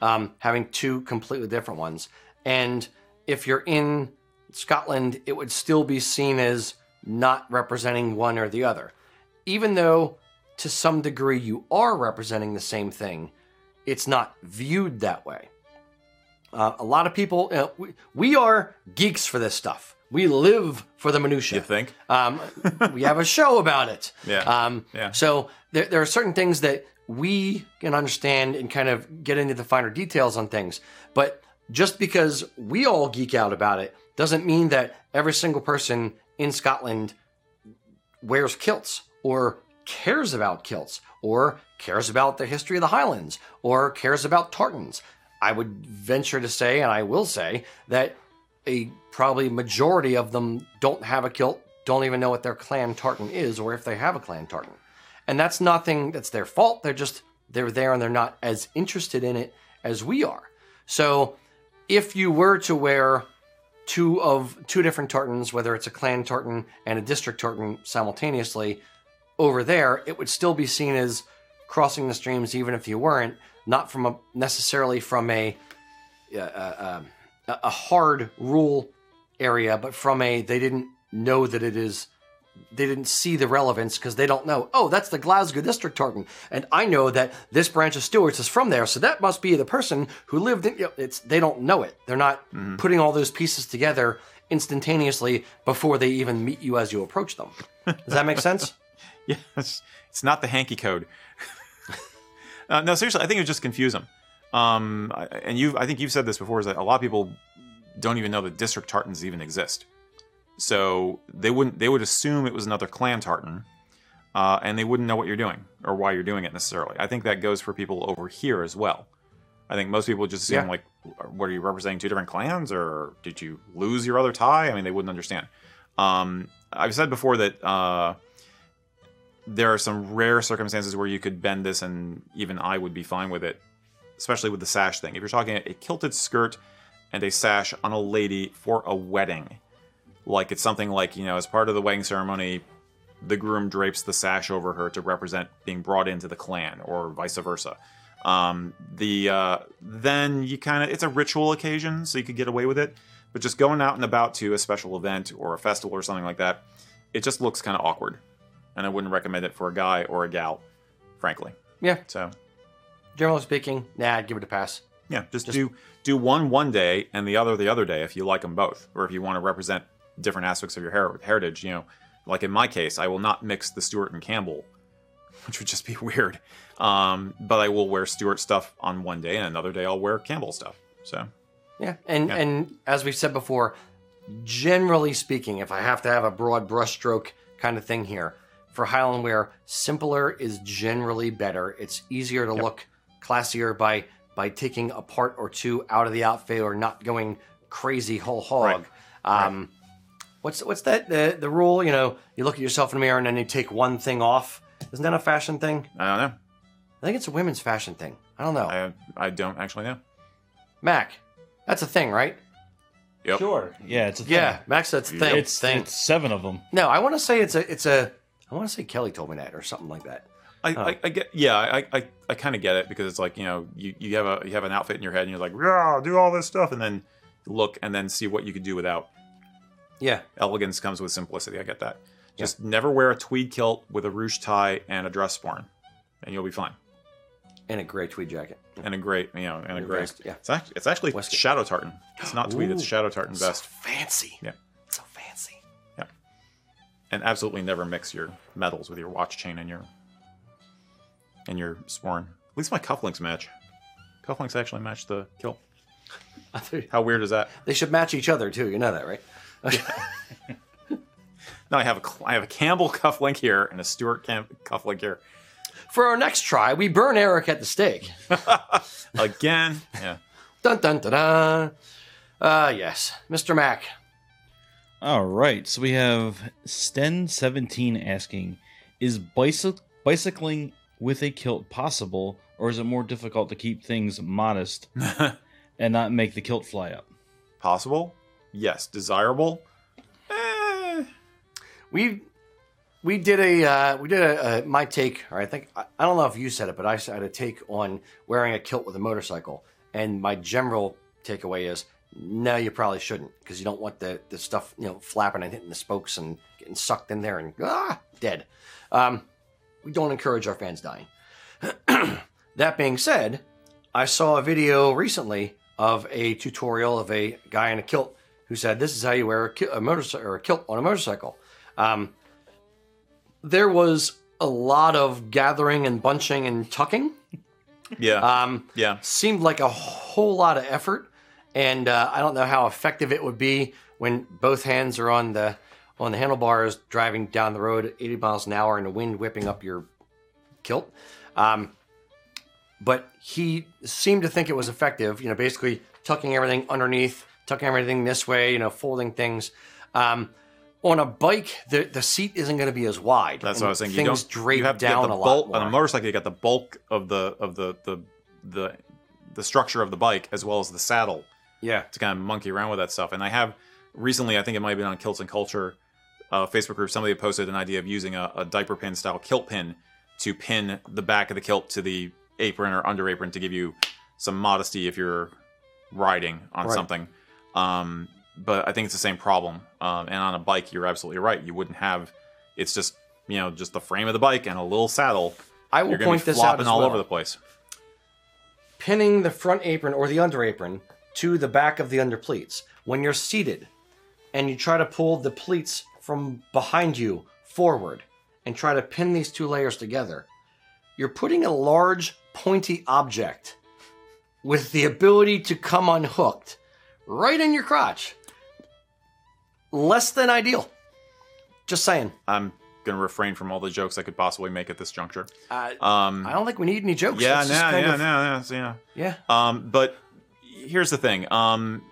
um, having two completely different ones. And if you're in Scotland, it would still be seen as not representing one or the other. Even though to some degree you are representing the same thing, it's not viewed that way. Uh, a lot of people, uh, we, we are geeks for this stuff. We live for the minutia. you think? Um, we have a show about it. <laughs> Yeah. Um, Yeah. So there, there are certain things that we can understand and kind of get into the finer details on things. But just because we all geek out about it doesn't mean that every single person in Scotland wears kilts or cares about kilts or cares about the history of the Highlands or cares about tartans. I would venture to say, and I will say, that a probably majority of them don't have a kilt, don't even know what their clan tartan is, or if they have a clan tartan. And that's nothing that's their fault. They're just they're there and they're not as interested in it as we are. So if you were to wear two of two different tartans, whether it's a clan tartan and a district tartan simultaneously over there, it would still be seen as crossing the streams, even if you weren't, not from a necessarily from a uh, uh, um, a a hard rule area, but from a they didn't know that it is they didn't see the relevance because they don't know. Oh, that's the Glasgow district tartan, and I know that this branch of Stewarts is from there, so that must be the person who lived in. You know, it's they don't know it. They're not putting all those pieces together instantaneously before they even meet you as you approach them. Does that make sense? <laughs> yes, it's, it's not the hanky code. <laughs> uh, no, seriously, I think it would just confuse them. Um, and you, I think you've said this before, is that a lot of people don't even know that district tartans even exist. So they wouldn't, they would assume it was another clan tartan, uh, and they wouldn't know what you're doing or why you're doing it necessarily. I think that goes for people over here as well. I think most people just assume Yeah. like, what are you representing two different clans, or did you lose your other tie? I mean, they wouldn't understand. Um, I've said before that. Uh, there are some rare circumstances where you could bend this and even I would be fine with it. especially with the sash thing. If you're talking a kilted skirt and a sash on a lady for a wedding, like it's something like you know, as part of the wedding ceremony, the groom drapes the sash over her to represent being brought into the clan, or vice versa. Um, the uh, then you kind of it's a ritual occasion, so you could get away with it. But just going out and about to a special event or a festival or something like that, it just looks kind of awkward, and I wouldn't recommend it for a guy or a gal, frankly. Yeah. So Generally speaking, nah, I'd give it a pass. yeah, just, Just- do do one one day and the other the other day if you like them both, or if you want to represent different aspects of your her- heritage. You know, like in my case, I will not mix the Stuart and Campbell, <laughs> which would just be weird. Um, but I will wear Stuart stuff on one day, and another day I'll wear Campbell stuff. So Yeah, and Yeah. and as we've said before, generally speaking, if I have to have a broad brushstroke kind of thing here for Highland wear, simpler is generally better. It's easier to look classier by by taking a part or two out of the outfit or not going crazy whole hog. Um, What's what's that the the rule? You know, you look at yourself in the mirror and then you take one thing off. Isn't that a fashion thing? I don't know. I think it's a women's fashion thing. I don't know. I I don't actually know. Mac, that's a thing, right? Yep. Sure. Yeah, it's a thing. Yeah, Max, that's a thing. It's, thing. it's seven of them. No, I want to say it's a it's a I want to say Kelly told me that or something like that. I, I, I get yeah I I, I kind of get it because it's like you know you, you have a you have an outfit in your head and you're like yeah do all this stuff and then look and then see what you could do without Yeah, elegance comes with simplicity. I get that. Just never wear a tweed kilt with a ruche tie and a dress sporran, and you'll be fine. and a gray tweed jacket. And a great, you know, and a And a great. vest, yeah. It's actually, it's actually shadow tartan. It's not tweed. It's shadow tartan So vest. fancy. Yeah. So fancy. Yeah. And absolutely never mix your metals with your watch chain and your and your sporran. At least my cufflinks match. Cufflinks actually match the kilt. <laughs> How weird is that? They should match each other too. You know that, right? <laughs> No, I have a Cl- I have a Campbell cufflink here and a Stewart Cam- cufflink here. For our next try, we burn Eric at the stake. <laughs> Again, yeah. dun dun dun dun. Uh yes, Mr. Mac. All right. So we have Sten17 asking Is bicy- bicycling with a kilt possible, or is it more difficult to keep things modest <laughs> and not make the kilt fly up? Possible? Yes. Desirable? Eh. We we did a uh, we did a, a my take, or I think I, I don't know if you said it, but I had a take on wearing a kilt with a motorcycle, and my general takeaway is no, you probably shouldn't because you don't want the the stuff you know flapping and hitting the spokes and getting sucked in there and ah dead. Um, we don't encourage our fans dying. <clears throat> that being said, I saw a video recently of a tutorial of a guy in a kilt who said this is how you wear a, a motorcycle or a kilt on a motorcycle. Um, there was a lot of gathering and bunching and tucking. Yeah. Um, yeah. seemed like a whole lot of effort, and uh, I don't know how effective it would be when both hands are on the on the handlebars, driving down the road at 80 miles an hour, and the wind whipping up your kilt. Um, but he seemed to think it was effective. You know, basically tucking everything underneath, tucking everything this way. You know, folding things. Um, on a bike, the the seat isn't going to be as wide. That's what I was saying. Things You don't drape you have to get down the a lot bulk on a motorcycle. You got the bulk of the of the the the the structure of the bike as well as the saddle yeah, to kind of monkey around with that stuff. And I have recently, I think it might have been on Kilts and Culture uh, Facebook group. Somebody posted an idea of using a, a diaper pin style kilt pin to pin the back of the kilt to the apron or under apron to give you some modesty if you're riding on Right. something. Um, but I think it's the same problem. Um, and on a bike, you're absolutely right. You wouldn't have. It's just you know just the frame of the bike and a little saddle. I will You're point be this out flopping as all well. over the place. pinning the front apron or the under apron to the back of the under pleats. When you're seated and you try to pull the pleats from behind you forward and try to pin these two layers together, you're putting a large pointy object with the ability to come unhooked right in your crotch. Less than ideal. Just saying. I'm going to refrain from all the jokes I could possibly make at this juncture. Uh, Um, I don't think we need any jokes. yeah, no, yeah, of- no, yeah, so, yeah. yeah. Um, but here's the thing. Um,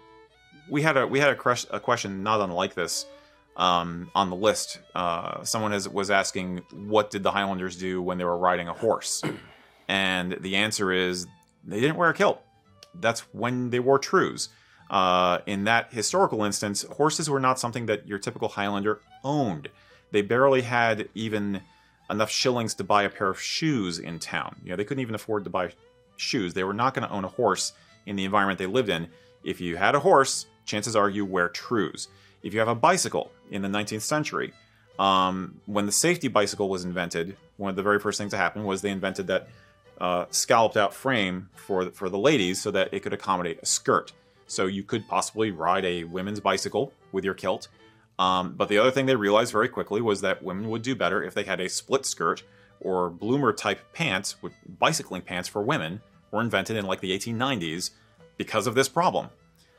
we had a we had a, crush, a question not unlike this um, on the list. Uh, someone has, was asking, what did the Highlanders do when they were riding a horse? And the answer is they didn't wear a kilt. That's when they wore trews. Uh, in that historical instance, horses were not something that your typical Highlander owned. They barely had even enough shillings to buy a pair of shoes in town. You know, they couldn't even afford to buy shoes. They were not going to own a horse in the environment they lived in. If you had a horse, chances are you wear trews. If you have a bicycle in the 19th century, um, when the safety bicycle was invented, one of the very first things that happened was they invented that uh, scalloped out frame for for the ladies so that it could accommodate a skirt. So you could possibly ride a women's bicycle with your kilt. Um, but the other thing they realized very quickly was that women would do better if they had a split skirt or bloomer type pants, with bicycling pants for women, were invented in like the 1890s because of this problem.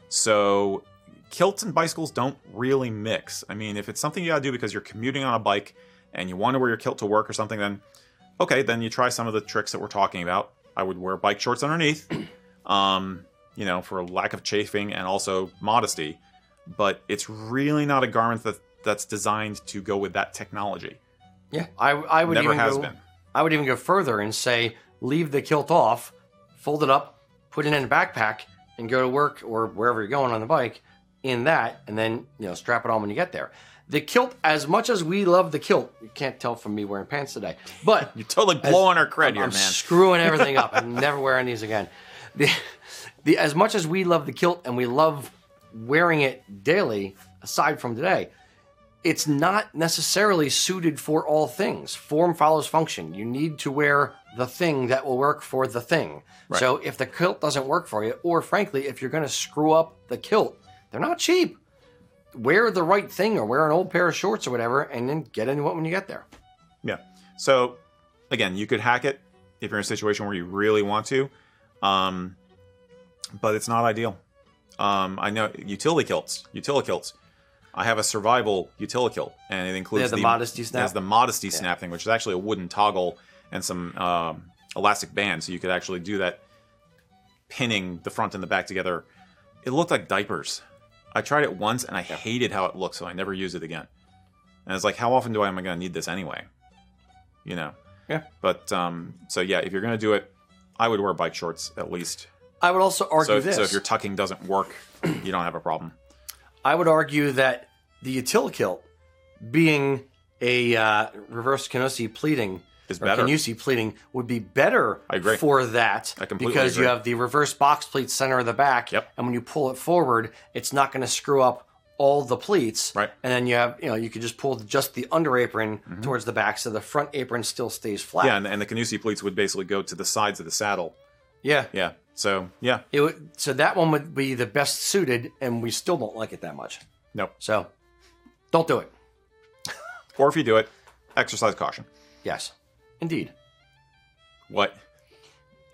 So kilts and bicycles don't really mix. I mean, if it's something you gotta do because you're commuting on a bike and you want to wear your kilt to work or something, then okay, then you try some of the tricks that we're talking about. I would wear bike shorts underneath, <clears throat> um, you know, for lack of chafing and also modesty. But it's really not a garment that that's designed to go with that technology. Yeah, I, I would Never even has go, been. I would even go further and say leave the kilt off, fold it up, put it in a backpack, and go to work or wherever you're going on the bike in that, and then you know strap it on when you get there. The kilt, as much as we love the kilt, you can't tell from me wearing pants today, but <laughs> You're totally blowing our cred I'm, here, I'm man. screwing everything up. <laughs> I'm never wearing these again. The, the as much as we love the kilt and we love wearing it daily, aside from today, it's not necessarily suited for all things. Form follows function. You need to wear the thing that will work for the thing. So if the kilt doesn't work for you, or frankly, if you're going to screw up the kilt, they're not cheap. Wear the right thing or wear an old pair of shorts or whatever, and then get into it when you get there. Yeah. So again, you could hack it if you're in a situation where you really want to, um, but it's not ideal. Um, I know utility kilts, utility kilts. I have a survival utility kilt, and it includes Yeah, the modesty snap. Has the modesty snap thing, which is actually a wooden toggle and some um, elastic band, so you could actually do that, pinning the front and the back together. It looked like diapers. I tried it once and I hated how it looked, so I never used it again. And it's like, how often do I am I going to need this anyway? You know. Yeah. But um, so yeah, if you're going to do it, I would wear bike shorts at least. I would also argue So, this. so if your tucking doesn't work, you don't have a problem. I would argue that the Utilikilt, being a uh, reverse Canusi pleating, Is better. Canusi pleating, would be better I agree. for that I completely because you have the reverse box pleat center of the back, Yep. and when you pull it forward, it's not going to screw up all the pleats. Right. And then you have, you know, you could just pull just the under apron towards the back, so the front apron still stays flat. Mm-hmm. Yeah, and, and the Canusi pleats would basically go to the sides of the saddle. yeah. Yeah. So yeah, It would, so that one would be the best suited, and we still don't like it that much. nope. So, don't do it. <laughs> Or if you do it, exercise caution. Yes, indeed. What?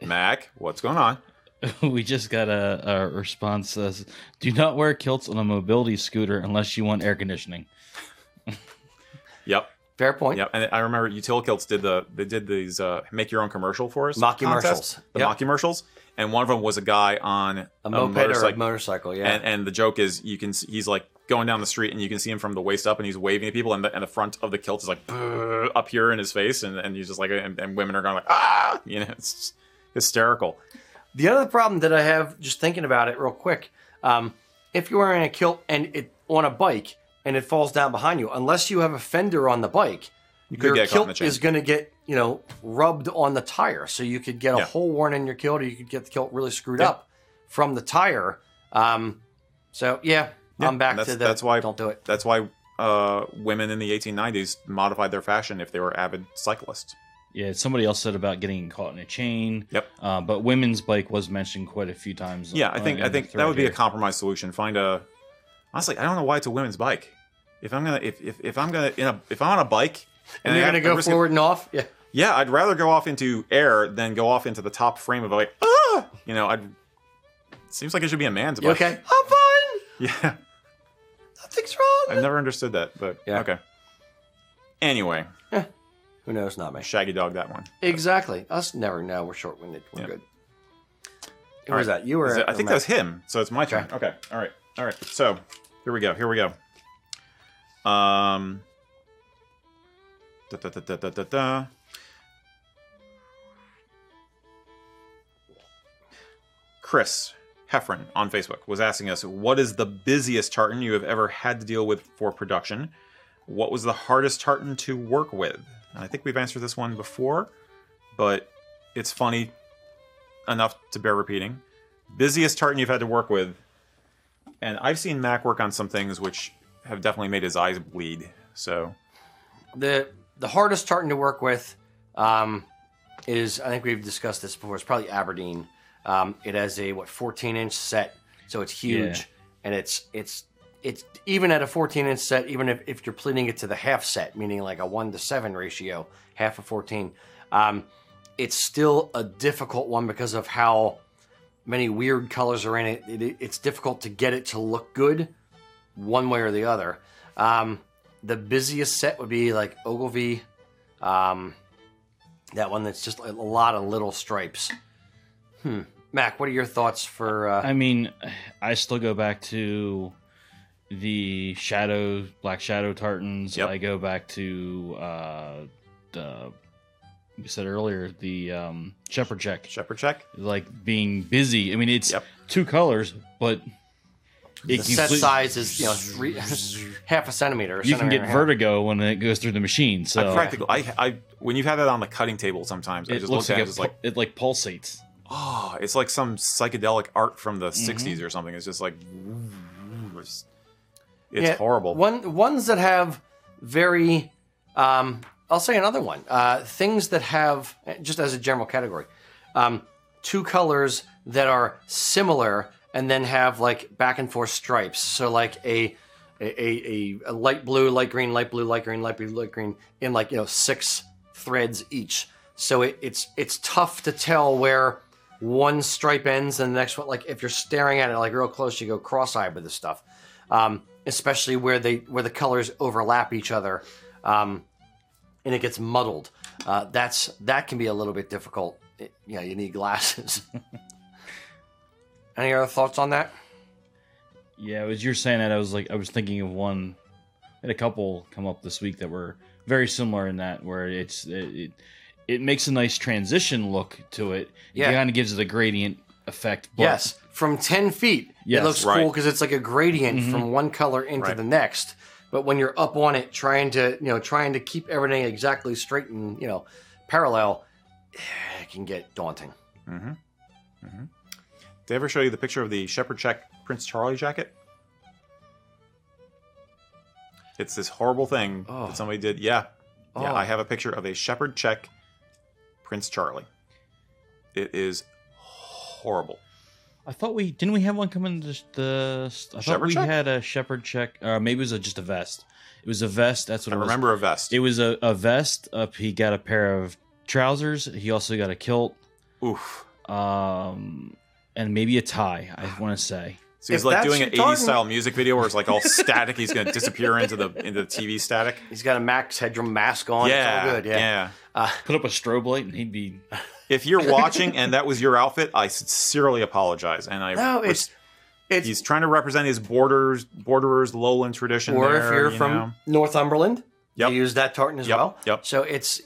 Mac, what's going on? <laughs> we just got a, a response says, "Do not wear kilts on a mobility scooter unless you want air conditioning." <laughs> Yep. Fair point. Yep, and I remember Utilikilts did the they did these uh, make your own commercial for us Mock contest, commercials. the Yep. mock commercials, and one of them was a guy on A moped or a motorcycle, motorcycle, yeah. and and the joke is you can he's like going down the street and you can see him from the waist up and he's waving at people and the, and the front of the kilt is like up here in his face and, and he's just like and, and women are going like ah! <laughs> You know it's hysterical. The other problem that I have, just thinking about it real quick, um, if you're wearing a kilt and it on a bike and it falls down behind you, unless you have a fender on the bike, could your get caught in the kilt is going to get you know rubbed on the tire, so you could get a Yeah. hole worn in your kilt, or you could get the kilt really screwed Yeah. up from the tire. Um, so yeah, Yeah, I'm back that's- to the. that's why- don't do it. that's why uh, women in the 1890s modified their fashion if they were avid cyclists Yeah, somebody else said about getting caught in a chain. Yep. Uh, but women's bike was mentioned quite a few times. Yeah, I think I think that thread would be a compromise solution. Find a honestly, I don't know why it's a women's bike. If I'm gonna if if, if I'm gonna in a if I'm on a bike And I you're going to go I'm risk- forward and off. Yeah. yeah, I'd rather go off into air than go off into the top frame of a like ah, you know, I'd. Seems like it should be a man's You bike. okay? <laughs> I'm fine. Yeah, Nothing's wrong. I've never understood that, but Yeah. okay. Anyway, Yeah. Who knows? Not me. Shaggy Dog that one. Exactly. Us never know. We're short winded. We're Yeah. good. Who All was right. that? You were. Is it- I think Matt? that was him. So it's my turn. Okay. All right. All right. So here we go. Here we go. Um. Da, da, da, da, da, da. Chris Heffron on Facebook was asking us, "What is the busiest tartan you have ever had to deal with for production? What was the hardest tartan to work with?" And I think we've answered this one before, but it's funny enough to bear repeating. Busiest tartan you've had to work with, and I've seen Mac work on some things which have definitely made his eyes bleed. So the the hardest tartan to work with um, is I think we've discussed this before. It's probably Aberdeen. Um, it has a what 14 inch set, so it's huge, Yeah. and it's it's it's even at a 14 inch set, even if, if you're pleating it to the half set, meaning like a one to seven ratio, half of 14, um, it's still a difficult one because of how many weird colors are in it. it. It's difficult to get it to look good one way or the other. Um, the busiest set would be like Ogilvy, um, that one that's just a lot of little stripes. Hmm. Mac, what are your thoughts for? Uh, I mean, I still go back to the shadow, black shadow tartans. Yep. I go back to uh, the you said earlier the um, shepherd check, Shepherd check. like being busy. I mean, it's Yep. two colors, but the it set complete- size is you know three, <laughs> half a centimeter. a You can get and a half. vertigo when it goes through the machine. So I practically, I, I, when you've had that on the cutting table, sometimes I it just looks look at like, it, it, it's like, it like pulsates. oh, it's like some psychedelic art from the Mm-hmm. '60s or something. It's just like, it's, it's Yeah, horrible. One ones that have very, um, I'll say another one. Uh, things that have just as a general category, um, two colors that are similar and then have like back and forth stripes. So like a a, a, a light blue, light green, light blue, light green, light blue, light green in like you know six threads each. So it, it's it's tough to tell where one stripe ends and the next one. Like if you're staring at it like real close, you go cross-eyed with this stuff. Um, especially where they where the colors overlap each other, um, and it gets muddled. Uh, that's that can be a little bit difficult. It, you know, you need glasses. <laughs> Any other thoughts on that? Yeah, as you're saying that, I was like, I was thinking of one. I had a couple come up this week that were very similar in that, where it's it it, it makes a nice transition look to it. Yeah. it kind of gives it a gradient effect. But yes, from ten feet, Yes, it looks right. cool because it's like a gradient mm-hmm. from one color into Right. the next. But when you're up on it, trying to you know trying to keep everything exactly straight and you know parallel, <sighs> it can get daunting. Mm-hmm. Mm-hmm. Did I ever show you the picture of the Shepherd check Prince Charlie jacket? It's this horrible thing Oh. that somebody did. Yeah, yeah. Oh. I have a picture of a Shepherd check Prince Charlie. It is horrible. I thought we didn't we have one come in the. I thought we check? had a shepherd check, or maybe it was a, just a vest. It was a vest. That's what I it was. remember a vest. It was a, a vest. Up, he got a pair of trousers. He also got a kilt, Oof. um, and maybe a tie. I want to say. So he's If like doing an your 80s style music video where it's like all static. He's going to disappear into the into the TV static. He's got a Max Headroom mask on. yeah, it's all good. Yeah. yeah. Uh, Put up a strobe light, and he'd be. <laughs> If you're watching and that was your outfit, I sincerely apologize. And I No, it's it's he's trying to represent his borders, borderers, lowland tradition. or if you're you from know. Northumberland, Yep. you use that tartan as Yep, well. yep. So it's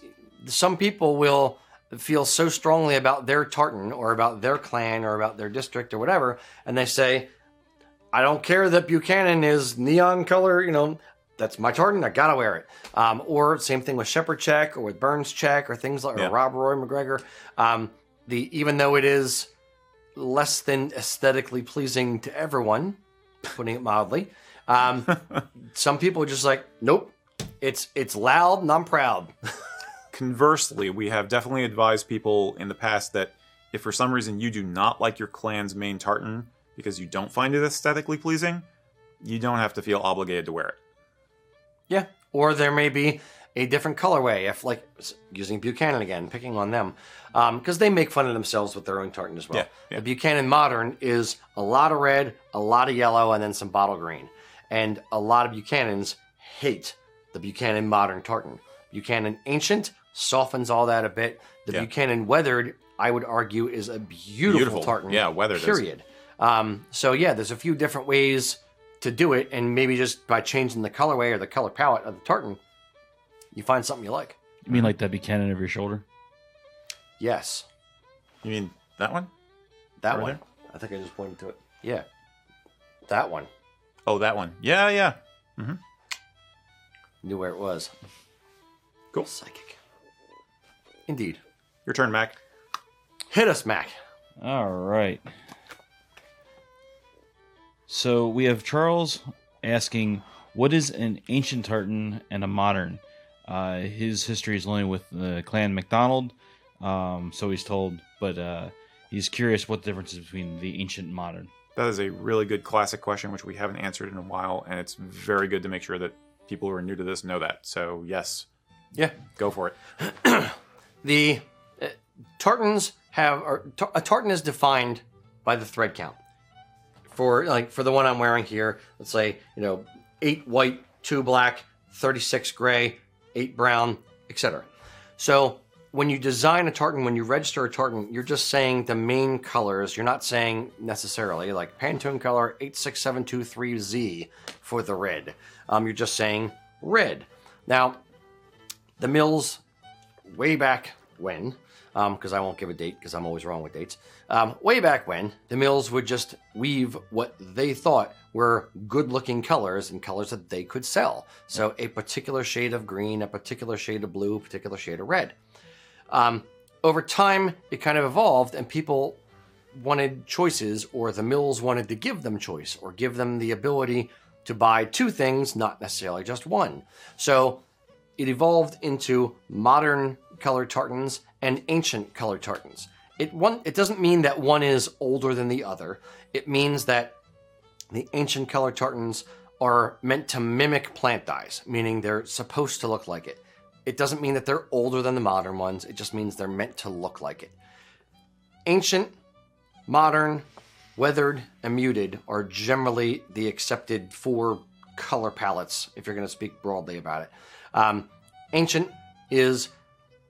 some people will feel so strongly about their tartan or about their clan or about their district or whatever, and they say, "I don't care that Buchanan is neon color. You know, that's my tartan. I gotta wear it." Um, or same thing with Shepherd Check or with Burns Check or things like Yeah. or Rob Roy McGregor. Um, the even though it is less than aesthetically pleasing to everyone, putting it mildly. Um, <laughs> some people are just like, nope, it's it's loud and I'm proud. <laughs> Conversely, we have definitely advised people in the past that if for some reason you do not like your clan's main tartan because you don't find it aesthetically pleasing, you don't have to feel obligated to wear it. Yeah. Or there may be a different colorway, if like using Buchanan again, picking on them, um, because they make fun of themselves with their own tartan as well. Yeah, yeah. The Buchanan Modern is a lot of red, a lot of yellow, and then some bottle green. And a lot of Buchanans hate the Buchanan Modern tartan. Buchanan Ancient softens all that a bit. The Yeah. Buchanan Weathered, I would argue, is a beautiful, Beautiful. tartan. Yeah, weathered is. Period. Um, so yeah, there's a few different ways to do it, and maybe just by changing the colorway or the color palette of the tartan, you find something you like. You mean like that Buchanan over your shoulder? Yes, You mean that one? that Right one. I think I just pointed to it. Yeah, that one. Oh, that one. Yeah, yeah. Mm-hmm. Knew where it was. Cool. Psychic. Indeed. Your turn, Mac. Hit us, Mac. All right. So we have Charles asking, "What is an ancient tartan and a modern?" Uh, his history is only with the clan MacDonald, um, so he's told, but uh, he's curious what the difference is between the ancient and modern. That is a really good classic question, which we haven't answered in a while, and it's very good to make sure that people who are new to this know that. So, yes, Yeah. go for it. <clears throat> The uh, tartans have tar- a tartan is defined by the thread count. For like for the one I'm wearing here, let's say you know eight white, two black, thirty six gray, eight brown, etc. So when you design a tartan, when you register a tartan, you're just saying the main colors. You're not saying necessarily like Pantone color 86723Z for the red. Um, you're just saying red. Now, the mills way back when, because I won't give a date because I'm always wrong with dates. Um, way back when, the mills would just weave what they thought were good looking colors and colors that they could sell. So a particular shade of green, a particular shade of blue, a particular shade of red. Um, over time, it kind of evolved, and people wanted choices, or the mills wanted to give them choice, or give them the ability to buy two things, not necessarily just one. So it evolved into modern colored tartans and ancient color tartans. It one it doesn't mean that one is older than the other. It means that the ancient color tartans are meant to mimic plant dyes, meaning they're supposed to look like it. It doesn't mean that they're older than the modern ones. It just means they're meant to look like it. Ancient, modern, weathered, and muted are generally the accepted four color palettes if you're going to speak broadly about it. Um, ancient is,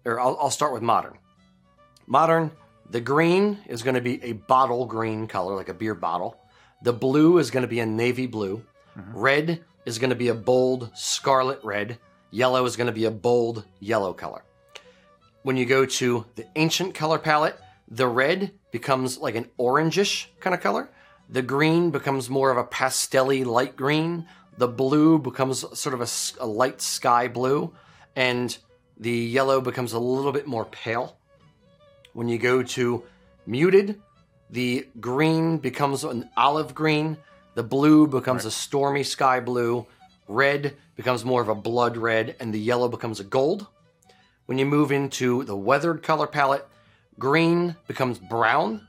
or I'll, I'll start with modern. Modern, the green is going to be a bottle green color, like a beer bottle. The blue is going to be a navy blue. Mm-hmm. Red is going to be a bold scarlet red. Yellow is going to be a bold yellow color. When you go to the ancient color palette, the red becomes like an orangish kind of color. The green becomes more of a pastelly light green. The blue becomes sort of a light sky blue. And the yellow becomes a little bit more pale. When you go to muted, the green becomes an olive green. The blue becomes a stormy sky blue. Red becomes more of a blood red. And the yellow becomes a gold. When you move into the weathered color palette, green becomes brown,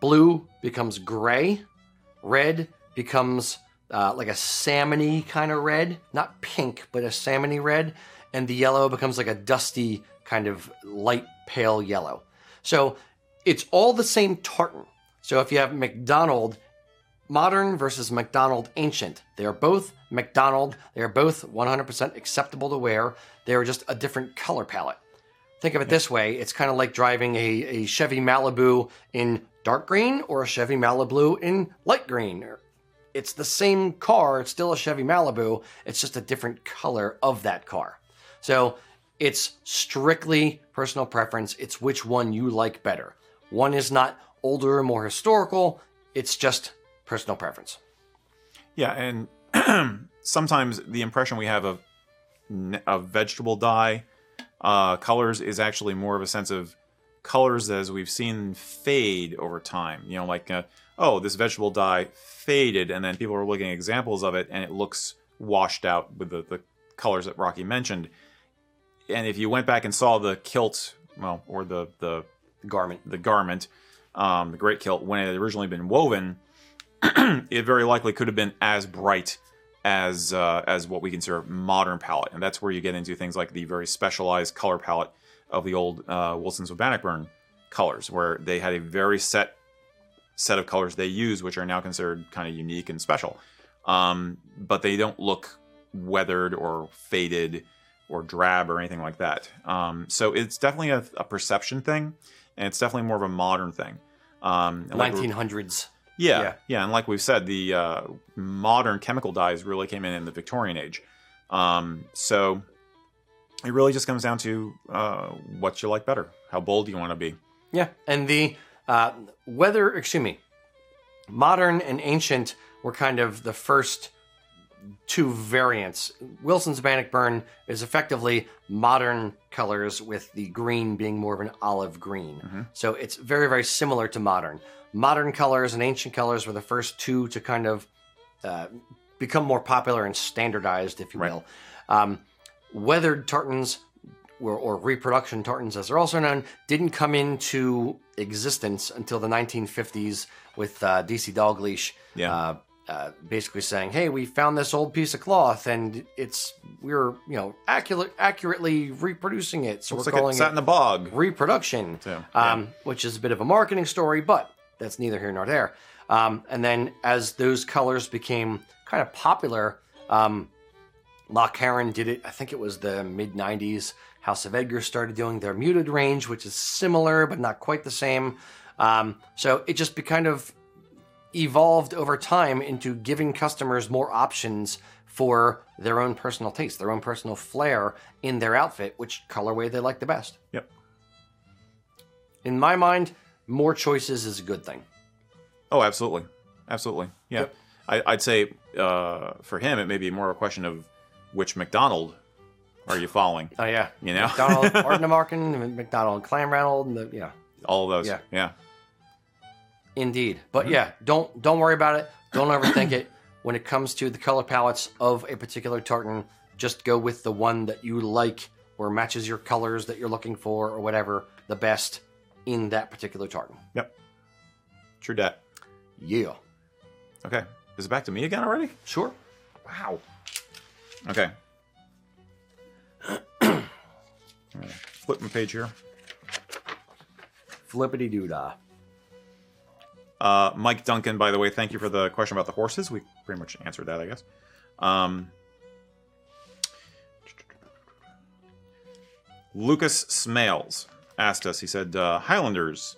blue becomes gray, red becomes uh, like a salmony kind of red, not pink, but a salmony red, and the yellow becomes like a dusty kind of light pale yellow. So it's all the same tartan. So if you have McDonald modern versus McDonald ancient. They are both McDonald. They are both 100% acceptable to wear. They are just a different color palette. Think of it this way it's kind of like driving a, a Chevy Malibu in dark green or a Chevy Malibu in light green. It's the same car, it's still a Chevy Malibu, it's just a different color of that car. So it's strictly personal preference, it's which one you like better. One is not older, or more historical, it's just personal preference. Yeah, and <clears throat> sometimes the impression we have of of vegetable dye uh, colors is actually more of a sense of colors as we've seen fade over time. You know, like uh, oh, this vegetable dye faded, and then people are looking at examples of it, and it looks washed out with the, the colors that Rocky mentioned. And if you went back and saw the kilt, well, or the the Garment. the garment, um, the great kilt, when it had originally been woven, <clears throat> it very likely could have been as bright as uh, as what we consider modern palette, and that's where you get into things like the very specialized color palette of the old uh, Wilson's Bannockburn colors, where they had a very set set of colors they use, which are now considered kind of unique and special, um, but they don't look weathered or faded or drab or anything like that. Um, so it's definitely a, a perception thing, and it's definitely more of a modern thing. Um, and like 1900s. yeah, Yeah. yeah, and like we've said, the uh, modern chemical dyes really came in in the Victorian age. Um, so it really just comes down to uh, what you like better, how bold you want to be. Yeah, and the uh, weather, excuse me, modern and ancient were kind of the first two variants. Wilson's Bannockburn is effectively modern colors with the green being more of an olive green. So it's very, very similar to modern. Modern colors and ancient colors were the first two to kind of uh, become more popular and standardized, if you Right. will. Um, weathered tartans or, or reproduction tartans, as they're also known, didn't come into existence until the 1950s with uh, DC Dalgliesh. Yeah. Uh, uh, basically saying, "Hey, we found this old piece of cloth, and it's we're you know accurate, accurately reproducing it, so Looks we're like calling it sat it in the bog. reproduction." So, yeah. um, which is a bit of a marketing story, but that's neither here nor there. Um, and then as those colors became kind of popular, um, Lochcarron did it. I think it was the mid '90s. House of Edgar started doing their muted range, which is similar but not quite the same. Um, so it just be kind of evolved over time into giving customers more options for their own personal taste, their own personal flair in their outfit, which colorway they like the best. Yep. In my mind, more choices is a good thing. Oh, absolutely, absolutely. Yeah, Yep. I, I'd say uh, for him, it may be more of a question of which McDonald are you following? Oh yeah, You know? McDonald, <laughs> Ardnamurchan, McDonald, Clanranald, yeah, All of those. Yeah. yeah. Indeed. But yeah, don't don't worry about it. Don't overthink it. <clears throat> When it comes to the color palettes of a particular tartan, just go with the one that you like or matches your colors that you're looking for or whatever the best in that particular tartan. Yep. True dat. Yeah, Okay. Is it back to me again already? sure. Wow. Okay. <clears throat> Flip my page here. Flippity doo dah. Uh, Mike Duncan, by the way, thank you for the question about the horses. We pretty much answered that, I guess. Um, Lucas Smales asked us, he said, uh, Highlanders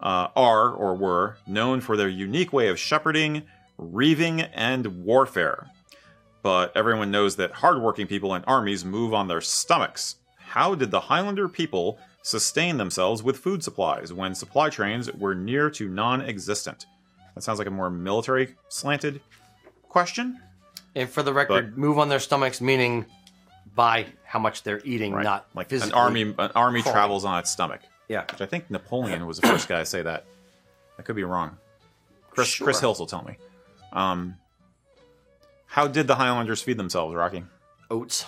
uh, are or were known for their unique way of shepherding, reaving, and warfare. But everyone knows that hardworking people and armies move on their stomachs. How did the Highlander people sustain themselves with food supplies when supply trains were near to non existent? That sounds like a more military slanted question. And for the record, move on their stomachs, meaning by how much they're eating, Right. not like physically. an army an army crawling. travels on its stomach. Yeah. Which I think Napoleon was the first guy to say that. I could be wrong. Chris Chris Sure. Hills will tell me. Um, how did the Highlanders feed themselves, Rocky? Oats,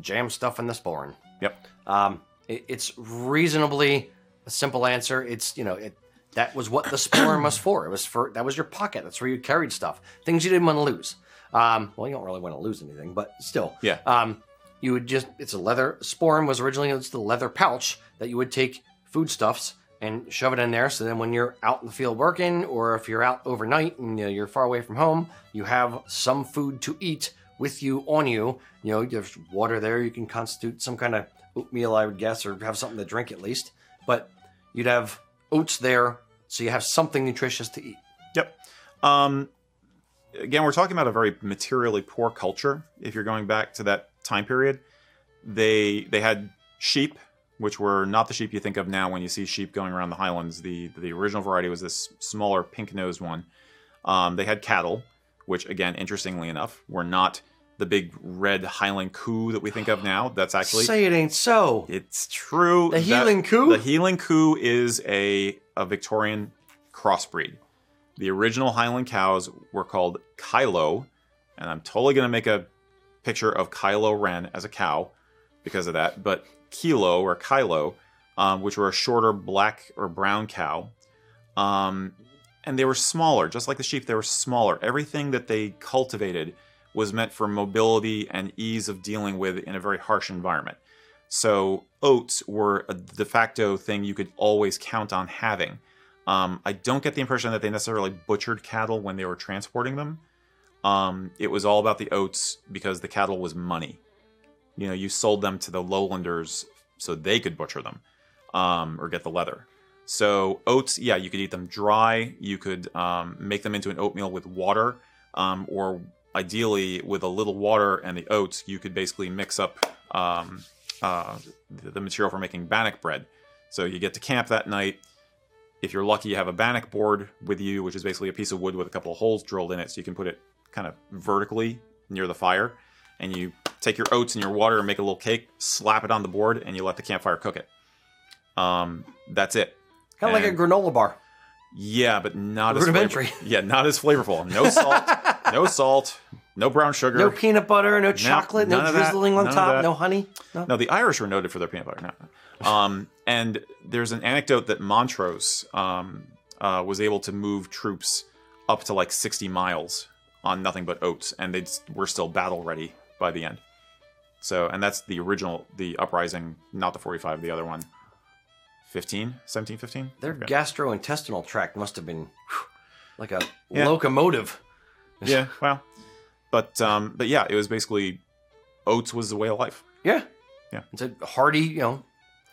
jam stuff in the sporran. Yep. Um, it, it's reasonably a simple answer. It's you know it that was what the sporran was for. It was for that was your pocket. That's where you carried stuff, things you didn't want to lose. Um, well, you don't really want to lose anything, but still. Yeah. Um, you would just it's a leather sporran was originally it's the leather pouch that you would take foodstuffs and shove it in there. So then when you're out in the field working, or if you're out overnight and you know, you're far away from home, you have some food to eat with you on you. You know, there's water there. You can constitute some kind of oatmeal, I would guess, or have something to drink at least. But you'd have oats there, so you have something nutritious to eat. Yep. Um, again, we're talking about a very materially poor culture. If you're going back to that time period, they they had sheep, which were not the sheep you think of now when you see sheep going around the highlands. The the original variety was this smaller pink nosed one. Um, they had cattle, which again, interestingly enough, were not the big red Highland coo that we think of now. That's <gasps> actually Say it ain't so. it's true. The Highland Coo? The Highland Coo is a, a Victorian crossbreed. The original Highland cows were called Kylo, and I'm totally going to make a picture of Kylo Ren as a cow because of that. But Kilo or Kylo, um, which were a shorter black or brown cow, um, and they were smaller, just like the sheep. They were smaller. Everything that they cultivated was meant for mobility and ease of dealing with in a very harsh environment. So oats were a de facto thing you could always count on having. Um, I don't get the impression that they necessarily butchered cattle when they were transporting them. Um, it was all about the oats because the cattle was money. You know, you sold them to the lowlanders so they could butcher them um, or get the leather. So oats, yeah, you could eat them dry. You could um, make them into an oatmeal with water, um, or ideally with a little water and the oats, you could basically mix up um, uh, the, material for making bannock bread. So you get to camp that night. if you're lucky, you have a bannock board with you, which is basically a piece of wood with a couple of holes drilled in it, so you can put it kind of vertically near the fire. And you take your oats and your water and make a little cake, slap it on the board, and you let the campfire cook it. Um, that's it. Kind of like a granola bar. Yeah, but not as Rudimentary. flavor- Yeah, not as flavorful. No <laughs> salt, no salt, no brown sugar. No peanut butter, no chocolate, no that, drizzling on top, no honey. No. No, the Irish are noted for their peanut butter. No. Um, and there's an anecdote that Montrose um, uh, was able to move troops up to like 60 miles on nothing but oats, and they were still battle ready by the end. So, and that's the original, the uprising, not the 45, the other one. 15, 17, 15? Their gastrointestinal tract must have been whew, like a Yeah. locomotive. Yeah, well, but um, but yeah, it was basically oats was the way of life. Yeah. Yeah. It's a hearty, you know,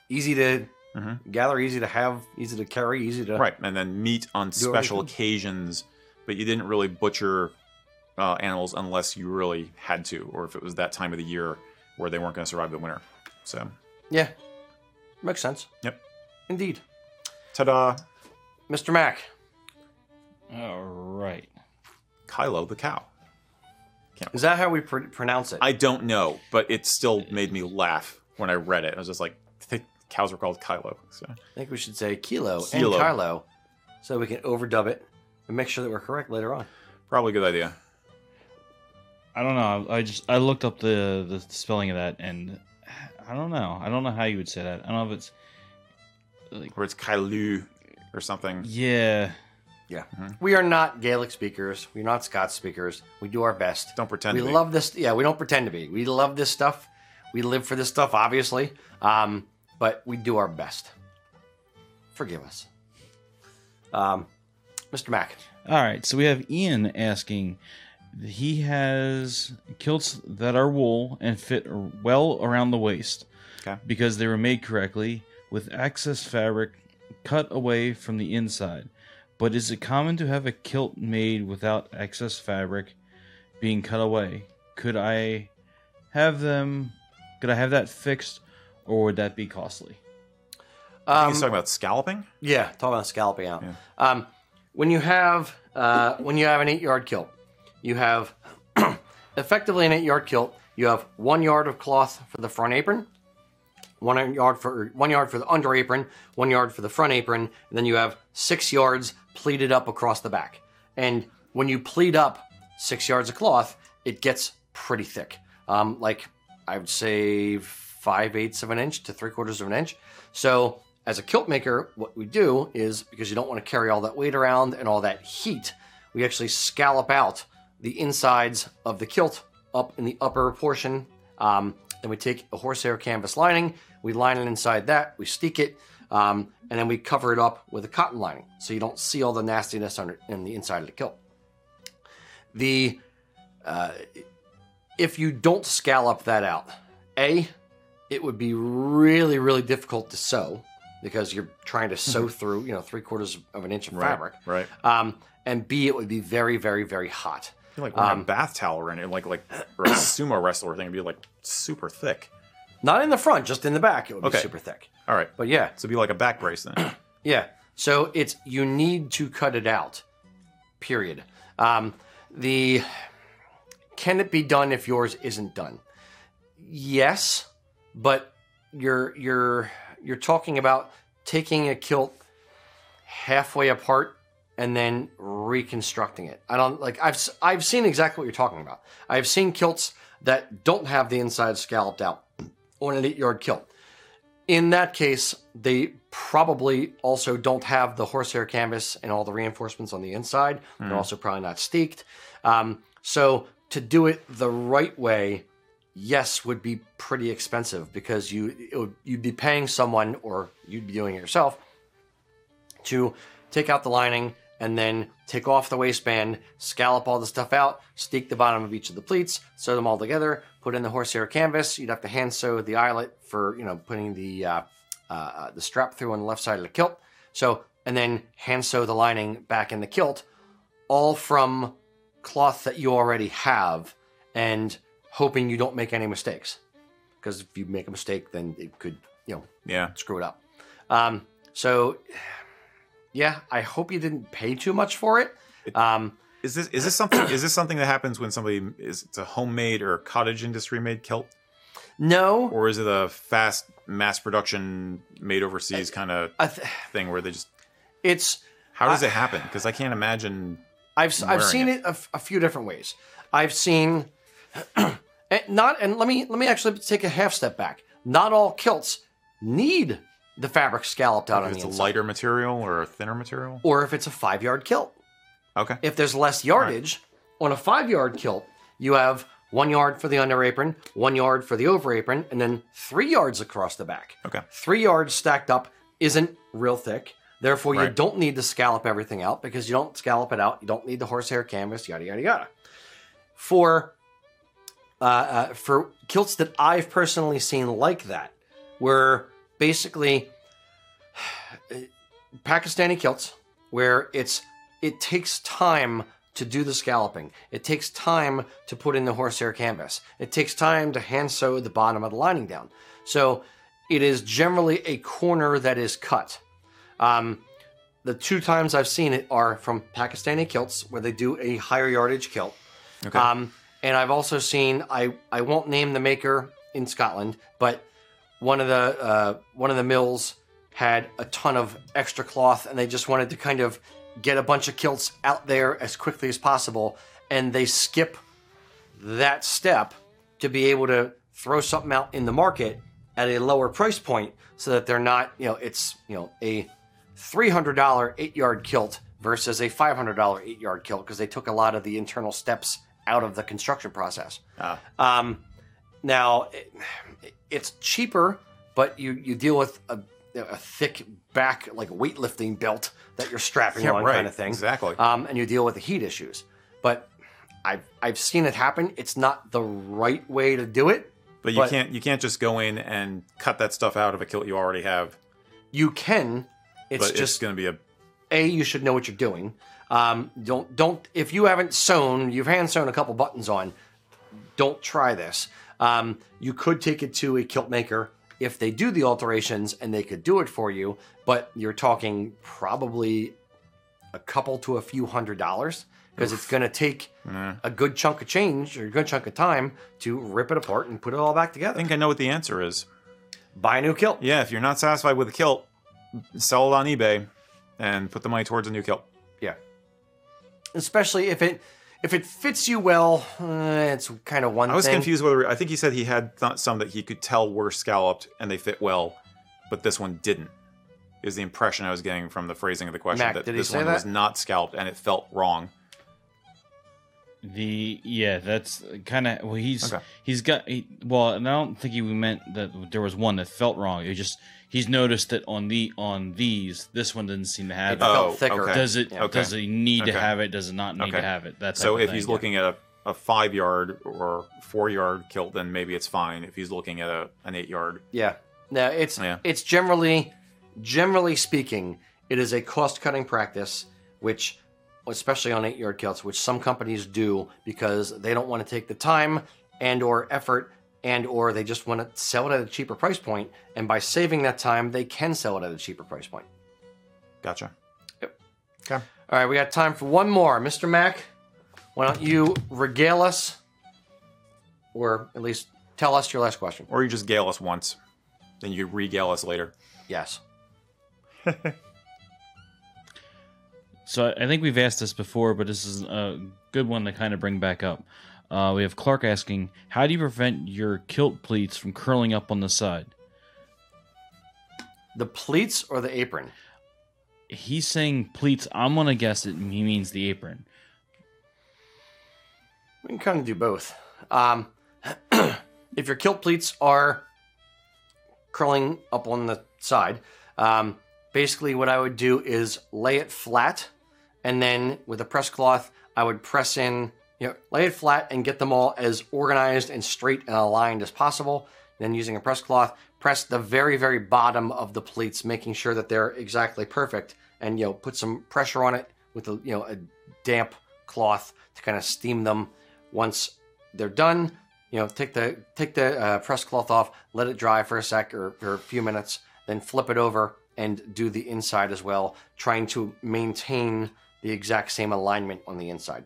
easy to Mhm. gather, easy to have, easy to carry, easy to. Right, and then meat on special everything. occasions, but you didn't really butcher uh, animals unless you really had to, or if it was that time of the year where they weren't going to survive the winter. So, Yeah. Makes sense. Yep. Indeed. ta-da! Mr. Mac. All right. Kylo the cow. Is that how we pr- pronounce it? I don't know, but it still made me laugh when I read it. I was just like, I think cows were called Kylo. So, I think we should say kilo, Kilo. and Kylo so we can overdub it and make sure that we're correct later on. probably a good idea. I don't know. I just I looked up the the spelling of that, and I don't know. I don't know how you would say that. I don't know if it's like Or it's Kylu or something. yeah. We are not Gaelic speakers. We're not Scots speakers. We do our best. Don't pretend we to be. love this. Yeah, we don't pretend to be. We love this stuff. We live for this stuff, obviously. Um, but we do our best. Forgive us. Um, Mr. Mac. All right. So we have Ian asking. He has kilts that are wool and fit well around the waist Okay. because they were made correctly with excess fabric cut away from the inside. But is it common to have a kilt made without excess fabric being cut away? Could I have them? Could I have that fixed, or would that be costly? Um, He's talking about scalloping? Yeah, talking about scalloping out. Um, when you have uh, when you have an eight yard kilt, you have <clears throat> effectively an eight yard kilt. You have one yard of cloth for the front apron, one yard for one yard for the under apron, one yard for the front apron, and then you have six yards pleated up across the back. And when you pleat up six yards of cloth, it gets pretty thick. Um, like I would say five eighths of an inch to three quarters of an inch. So as a kilt maker, what we do is because you don't want to carry all that weight around and all that heat, we actually scallop out the insides of the kilt up in the upper portion. Um, then we take a horsehair canvas lining, we line it inside that, we steek it, um, and then we cover it up with a cotton lining so you don't see all the nastiness under in the inside of the kilt. The uh, if you don't scallop that out, a it would be really really difficult to sew because you're trying to sew through you know three quarters of an inch of fabric. Right. Um, and B, it would be very, very, very hot. You're like wearing Um, a bath towel around it, like like or <clears throat> a sumo wrestler thing. It'd be like super thick. Not in the front, just in the back. It would be super thick. All right, But yeah, so it'd be like a back brace then. <clears throat> yeah. So it's you need to cut it out. Period. Um, the can it be done if yours isn't done? Yes, but you're you're you're talking about taking a kilt halfway apart and then reconstructing it. I don't like I've I've seen exactly what you're talking about. I've seen kilts that don't have the inside scalloped out on an eight yard kilt. In that case, they probably also don't have the horsehair canvas and all the reinforcements on the inside. They're also probably not steeked. Um, so to do it the right way, yes, would be pretty expensive because you it would, you'd be paying someone or you'd be doing it yourself to take out the lining and then take off the waistband, scallop all the stuff out, steek the bottom of each of the pleats, sew them all together, put in the horsehair canvas. You'd have to hand sew the eyelet for you know putting the uh, uh, the strap through on the left side of the kilt. So and then hand sew the lining back in the kilt, all from cloth that you already have, and hoping you don't make any mistakes. Because if you make a mistake, then it could you know yeah, screw it up. Um, so yeah, I hope you didn't pay too much for it. Um, Is this is this something is this something that happens when somebody is it's a homemade or cottage industry made kilt, no, or is it a fast mass production made overseas kind of th- thing where they just it's how does I- it happen? Because I can't imagine. I've I've seen it. it, a, f- a few different ways. I've seen <clears throat> and not and let me let me actually take a half step back. Not all kilts need the fabric scalloped out If on it's a inside, lighter material or a thinner material. or if it's a five yard kilt. Okay. If there's less yardage on a five yard kilt, you have one yard for the under apron, one yard for the over apron, and then three yards across the back. Okay. Three yards stacked up isn't real thick. Therefore, you Right. don't need to scallop everything out because you don't scallop it out. You don't need the horsehair canvas, yada yada yada. For uh, uh, for kilts that I've personally seen like that, where basically <sighs> Pakistani kilts, where it's it takes time to do the scalloping. It takes time to put in the horsehair canvas. It takes time to hand sew the bottom of the lining down. So it is generally a corner that is cut. Um, the two times I've seen it are from Pakistani kilts, where they do a higher yardage kilt. Okay. Um, and I've also seen I I won't name the maker in Scotland, but one of the uh, one of the mills had a ton of extra cloth, and they just wanted to kind of get a bunch of kilts out there as quickly as possible, and they skip that step to be able to throw something out in the market at a lower price point, so that they're not you know it's you know a three hundred dollar eight yard kilt versus a five hundred dollar eight yard kilt because they took a lot of the internal steps out of the construction process. Ah. Um, now, it, it's cheaper, but you, you deal with a, a thick back, like weightlifting belt that you're strapping Yeah, on, right, kind of thing. exactly. Um, and you deal with the heat issues. But I've I've seen it happen. It's not the right way to do it. But you but- can't you can't just go in and cut that stuff out of a kilt you already have. You can. It's but just going to be a a you should know what you're doing. Um, don't don't if you haven't sewn, you've hand sewn a couple buttons on. Don't try this. Um, you could take it to a kilt maker if they do the alterations and they could do it for you, but you're talking probably a couple to a few hundred dollars because it's going to take a good chunk of change or a good chunk of time to rip it apart and put it all back together. I think I know what the answer is. Buy a new kilt. Yeah, if you're not satisfied with the kilt, sell it on eBay and put the money towards a new kilt. Yeah. Especially if it if it fits you well, uh, it's kind of one I was thing. confused whether I think he said he had th- some that he could tell were scalloped and they fit well, but this one didn't. Is the impression I was getting from the phrasing of the question Mac, that did he this say one that? was not scalloped and it felt wrong. The yeah, that's kind of well. He's Okay. he's got he, well, and I don't think he meant that there was one that felt wrong. It just he's noticed that on the on these, this one doesn't seem to have It it. felt Oh, thicker. okay. Does it? Okay. Does he need to have it? Does it not need Okay. to have it? That's So if he's looking at a, a five yard or four yard kilt, then maybe it's fine. If he's looking at a, an eight yard, Yeah. No, it's Yeah. it's generally generally speaking, it is a cost cutting practice, which especially on eight yard kilts, which some companies do because they don't want to take the time and or effort and or they just want to sell it at a cheaper price. And by saving that time, they can sell it at a cheaper price point. gotcha. Yep. Okay. All right, we got time for one more. Mr. Mac, why don't you regale us or at least tell us your last question? Or you just gale us once, then you regale us later. Yes. <laughs> So I think we've asked this before, but this is a good one to kind of bring back up. Uh, we have Clark asking, "How do you prevent your kilt pleats from curling up on the side?" The pleats or the apron? He's saying pleats. I'm gonna guess it. He means the apron. We can kind of do both. Um, <clears throat> if your kilt pleats are curling up on the side, um, basically what I would do is lay it flat, and then with a press cloth, I would press in, you know, lay it flat and get them all as organized and straight and aligned as possible. Then using a press cloth, press the very, very bottom of the pleats, making sure that they're exactly perfect, and you know, put some pressure on it with a you know a damp cloth to kind of steam them. Once they're done, you know, take the take the uh, press cloth off, let it dry for a sec or for a few minutes, then flip it over, and do the inside as well, trying to maintain the exact same alignment on the inside.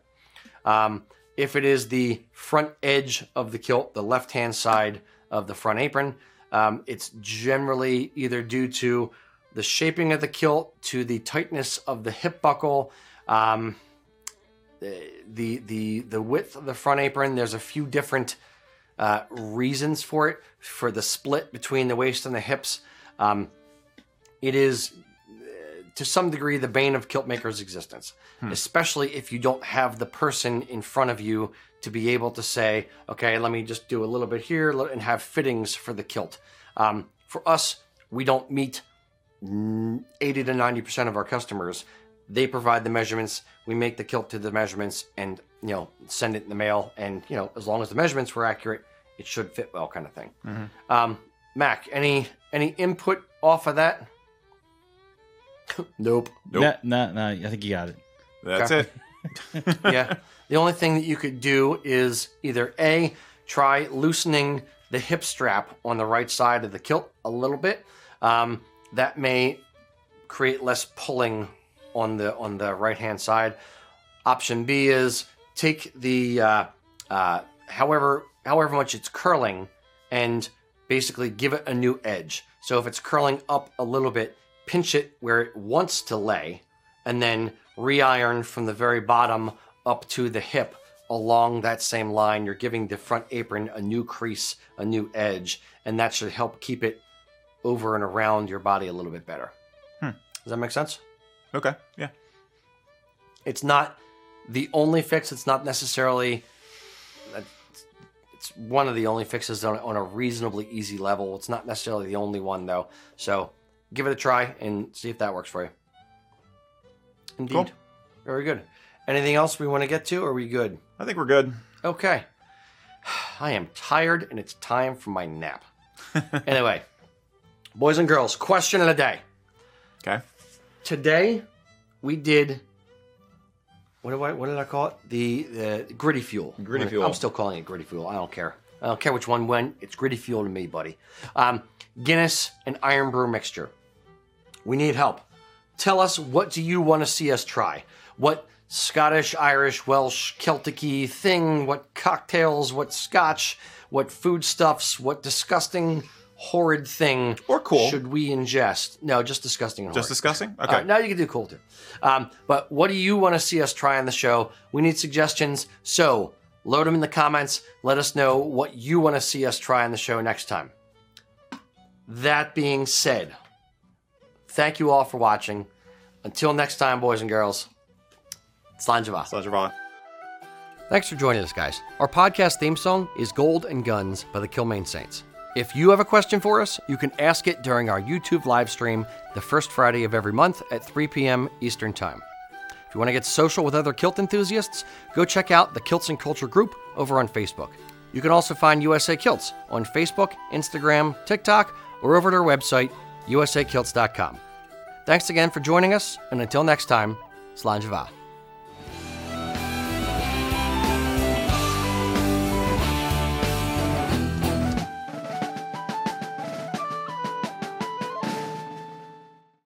Um, if it is the front edge of the kilt, the left hand side of the front apron, um, it's generally either due to the shaping of the kilt, to the tightness of the hip buckle, um, the the the width of the front apron. There's a few different uh, reasons for it for the split between the waist and the hips. Um, it is to some degree the bane of kilt maker's existence, especially if you don't have the person in front of you to be able to say, okay, let me just do a little bit here and have fittings for the kilt. Um, for us, we don't meet mm, 80 to 90% of our customers. They provide the measurements, we make the kilt to the measurements and, you know, send it in the mail. And, you know, as long as the measurements were accurate, it should fit well kind of thing. Um, Mac, any any input off of that? <laughs> nope. Nope. Nah, nah, nah, I think you got it. That's Okay. it. <laughs> yeah. The only thing that you could do is either A, try loosening the hip strap on the right side of the kilt a little bit. Um, that may create less pulling on the on the right hand side. Option B is take the uh, uh, however however much it's curling and basically give it a new edge. So if it's curling up a little bit, pinch it where it wants to lay, and then re-iron from the very bottom up to the hip along that same line. You're giving the front apron a new crease, a new edge, and that should help keep it over and around your body a little bit better. Hmm. Does that make sense? Okay. Yeah. It's not the only fix. It's not necessarily. It's one of the only fixes on, on a reasonably easy level. It's not necessarily the only one though. So give it a try and see if that works for you. Indeed. Cool. Very good. Anything else we want to get to? Or are we good? I think we're good. Okay. <sighs> I am tired and it's time for my nap. <laughs> anyway, boys and girls, question of the day. Okay. Today we did what do I what did I call it? The the gritty fuel. Gritty fuel. I'm still calling it gritty fuel. I don't care. I don't care which one went. It's gritty fuel to me, buddy. Um, Guinness and Irn-Bru mixture. We need help. Tell us what do you want to see us try? What Scottish, Irish, Welsh, Celtic thing? What cocktails? What scotch? What foodstuffs? What disgusting, horrid thing? Or cool. Should we ingest? No, just disgusting Just horrid. discussing? All Okay. right, now you can do cool too. Um, but what do you want to see us try on the show? We need suggestions. So load them in the comments. Let us know what you want to see us try on the show next time. That being said, thank you all for watching. Until next time, boys and girls, Slàinte mhath. Ravana. Thanks for joining us, guys. Our podcast theme song is Gold and Guns by the Kilmaine Saints. If you have a question for us, you can ask it during our YouTube live stream the first Friday of every month at 3 p.m. Eastern Time. If you want to get social with other kilt enthusiasts, go check out the Kilts and Culture group over on Facebook. You can also find USA Kilts on Facebook, Instagram, TikTok, or over at our website, usakilts.com. Thanks again for joining us, and until next time, Slàinte mhath.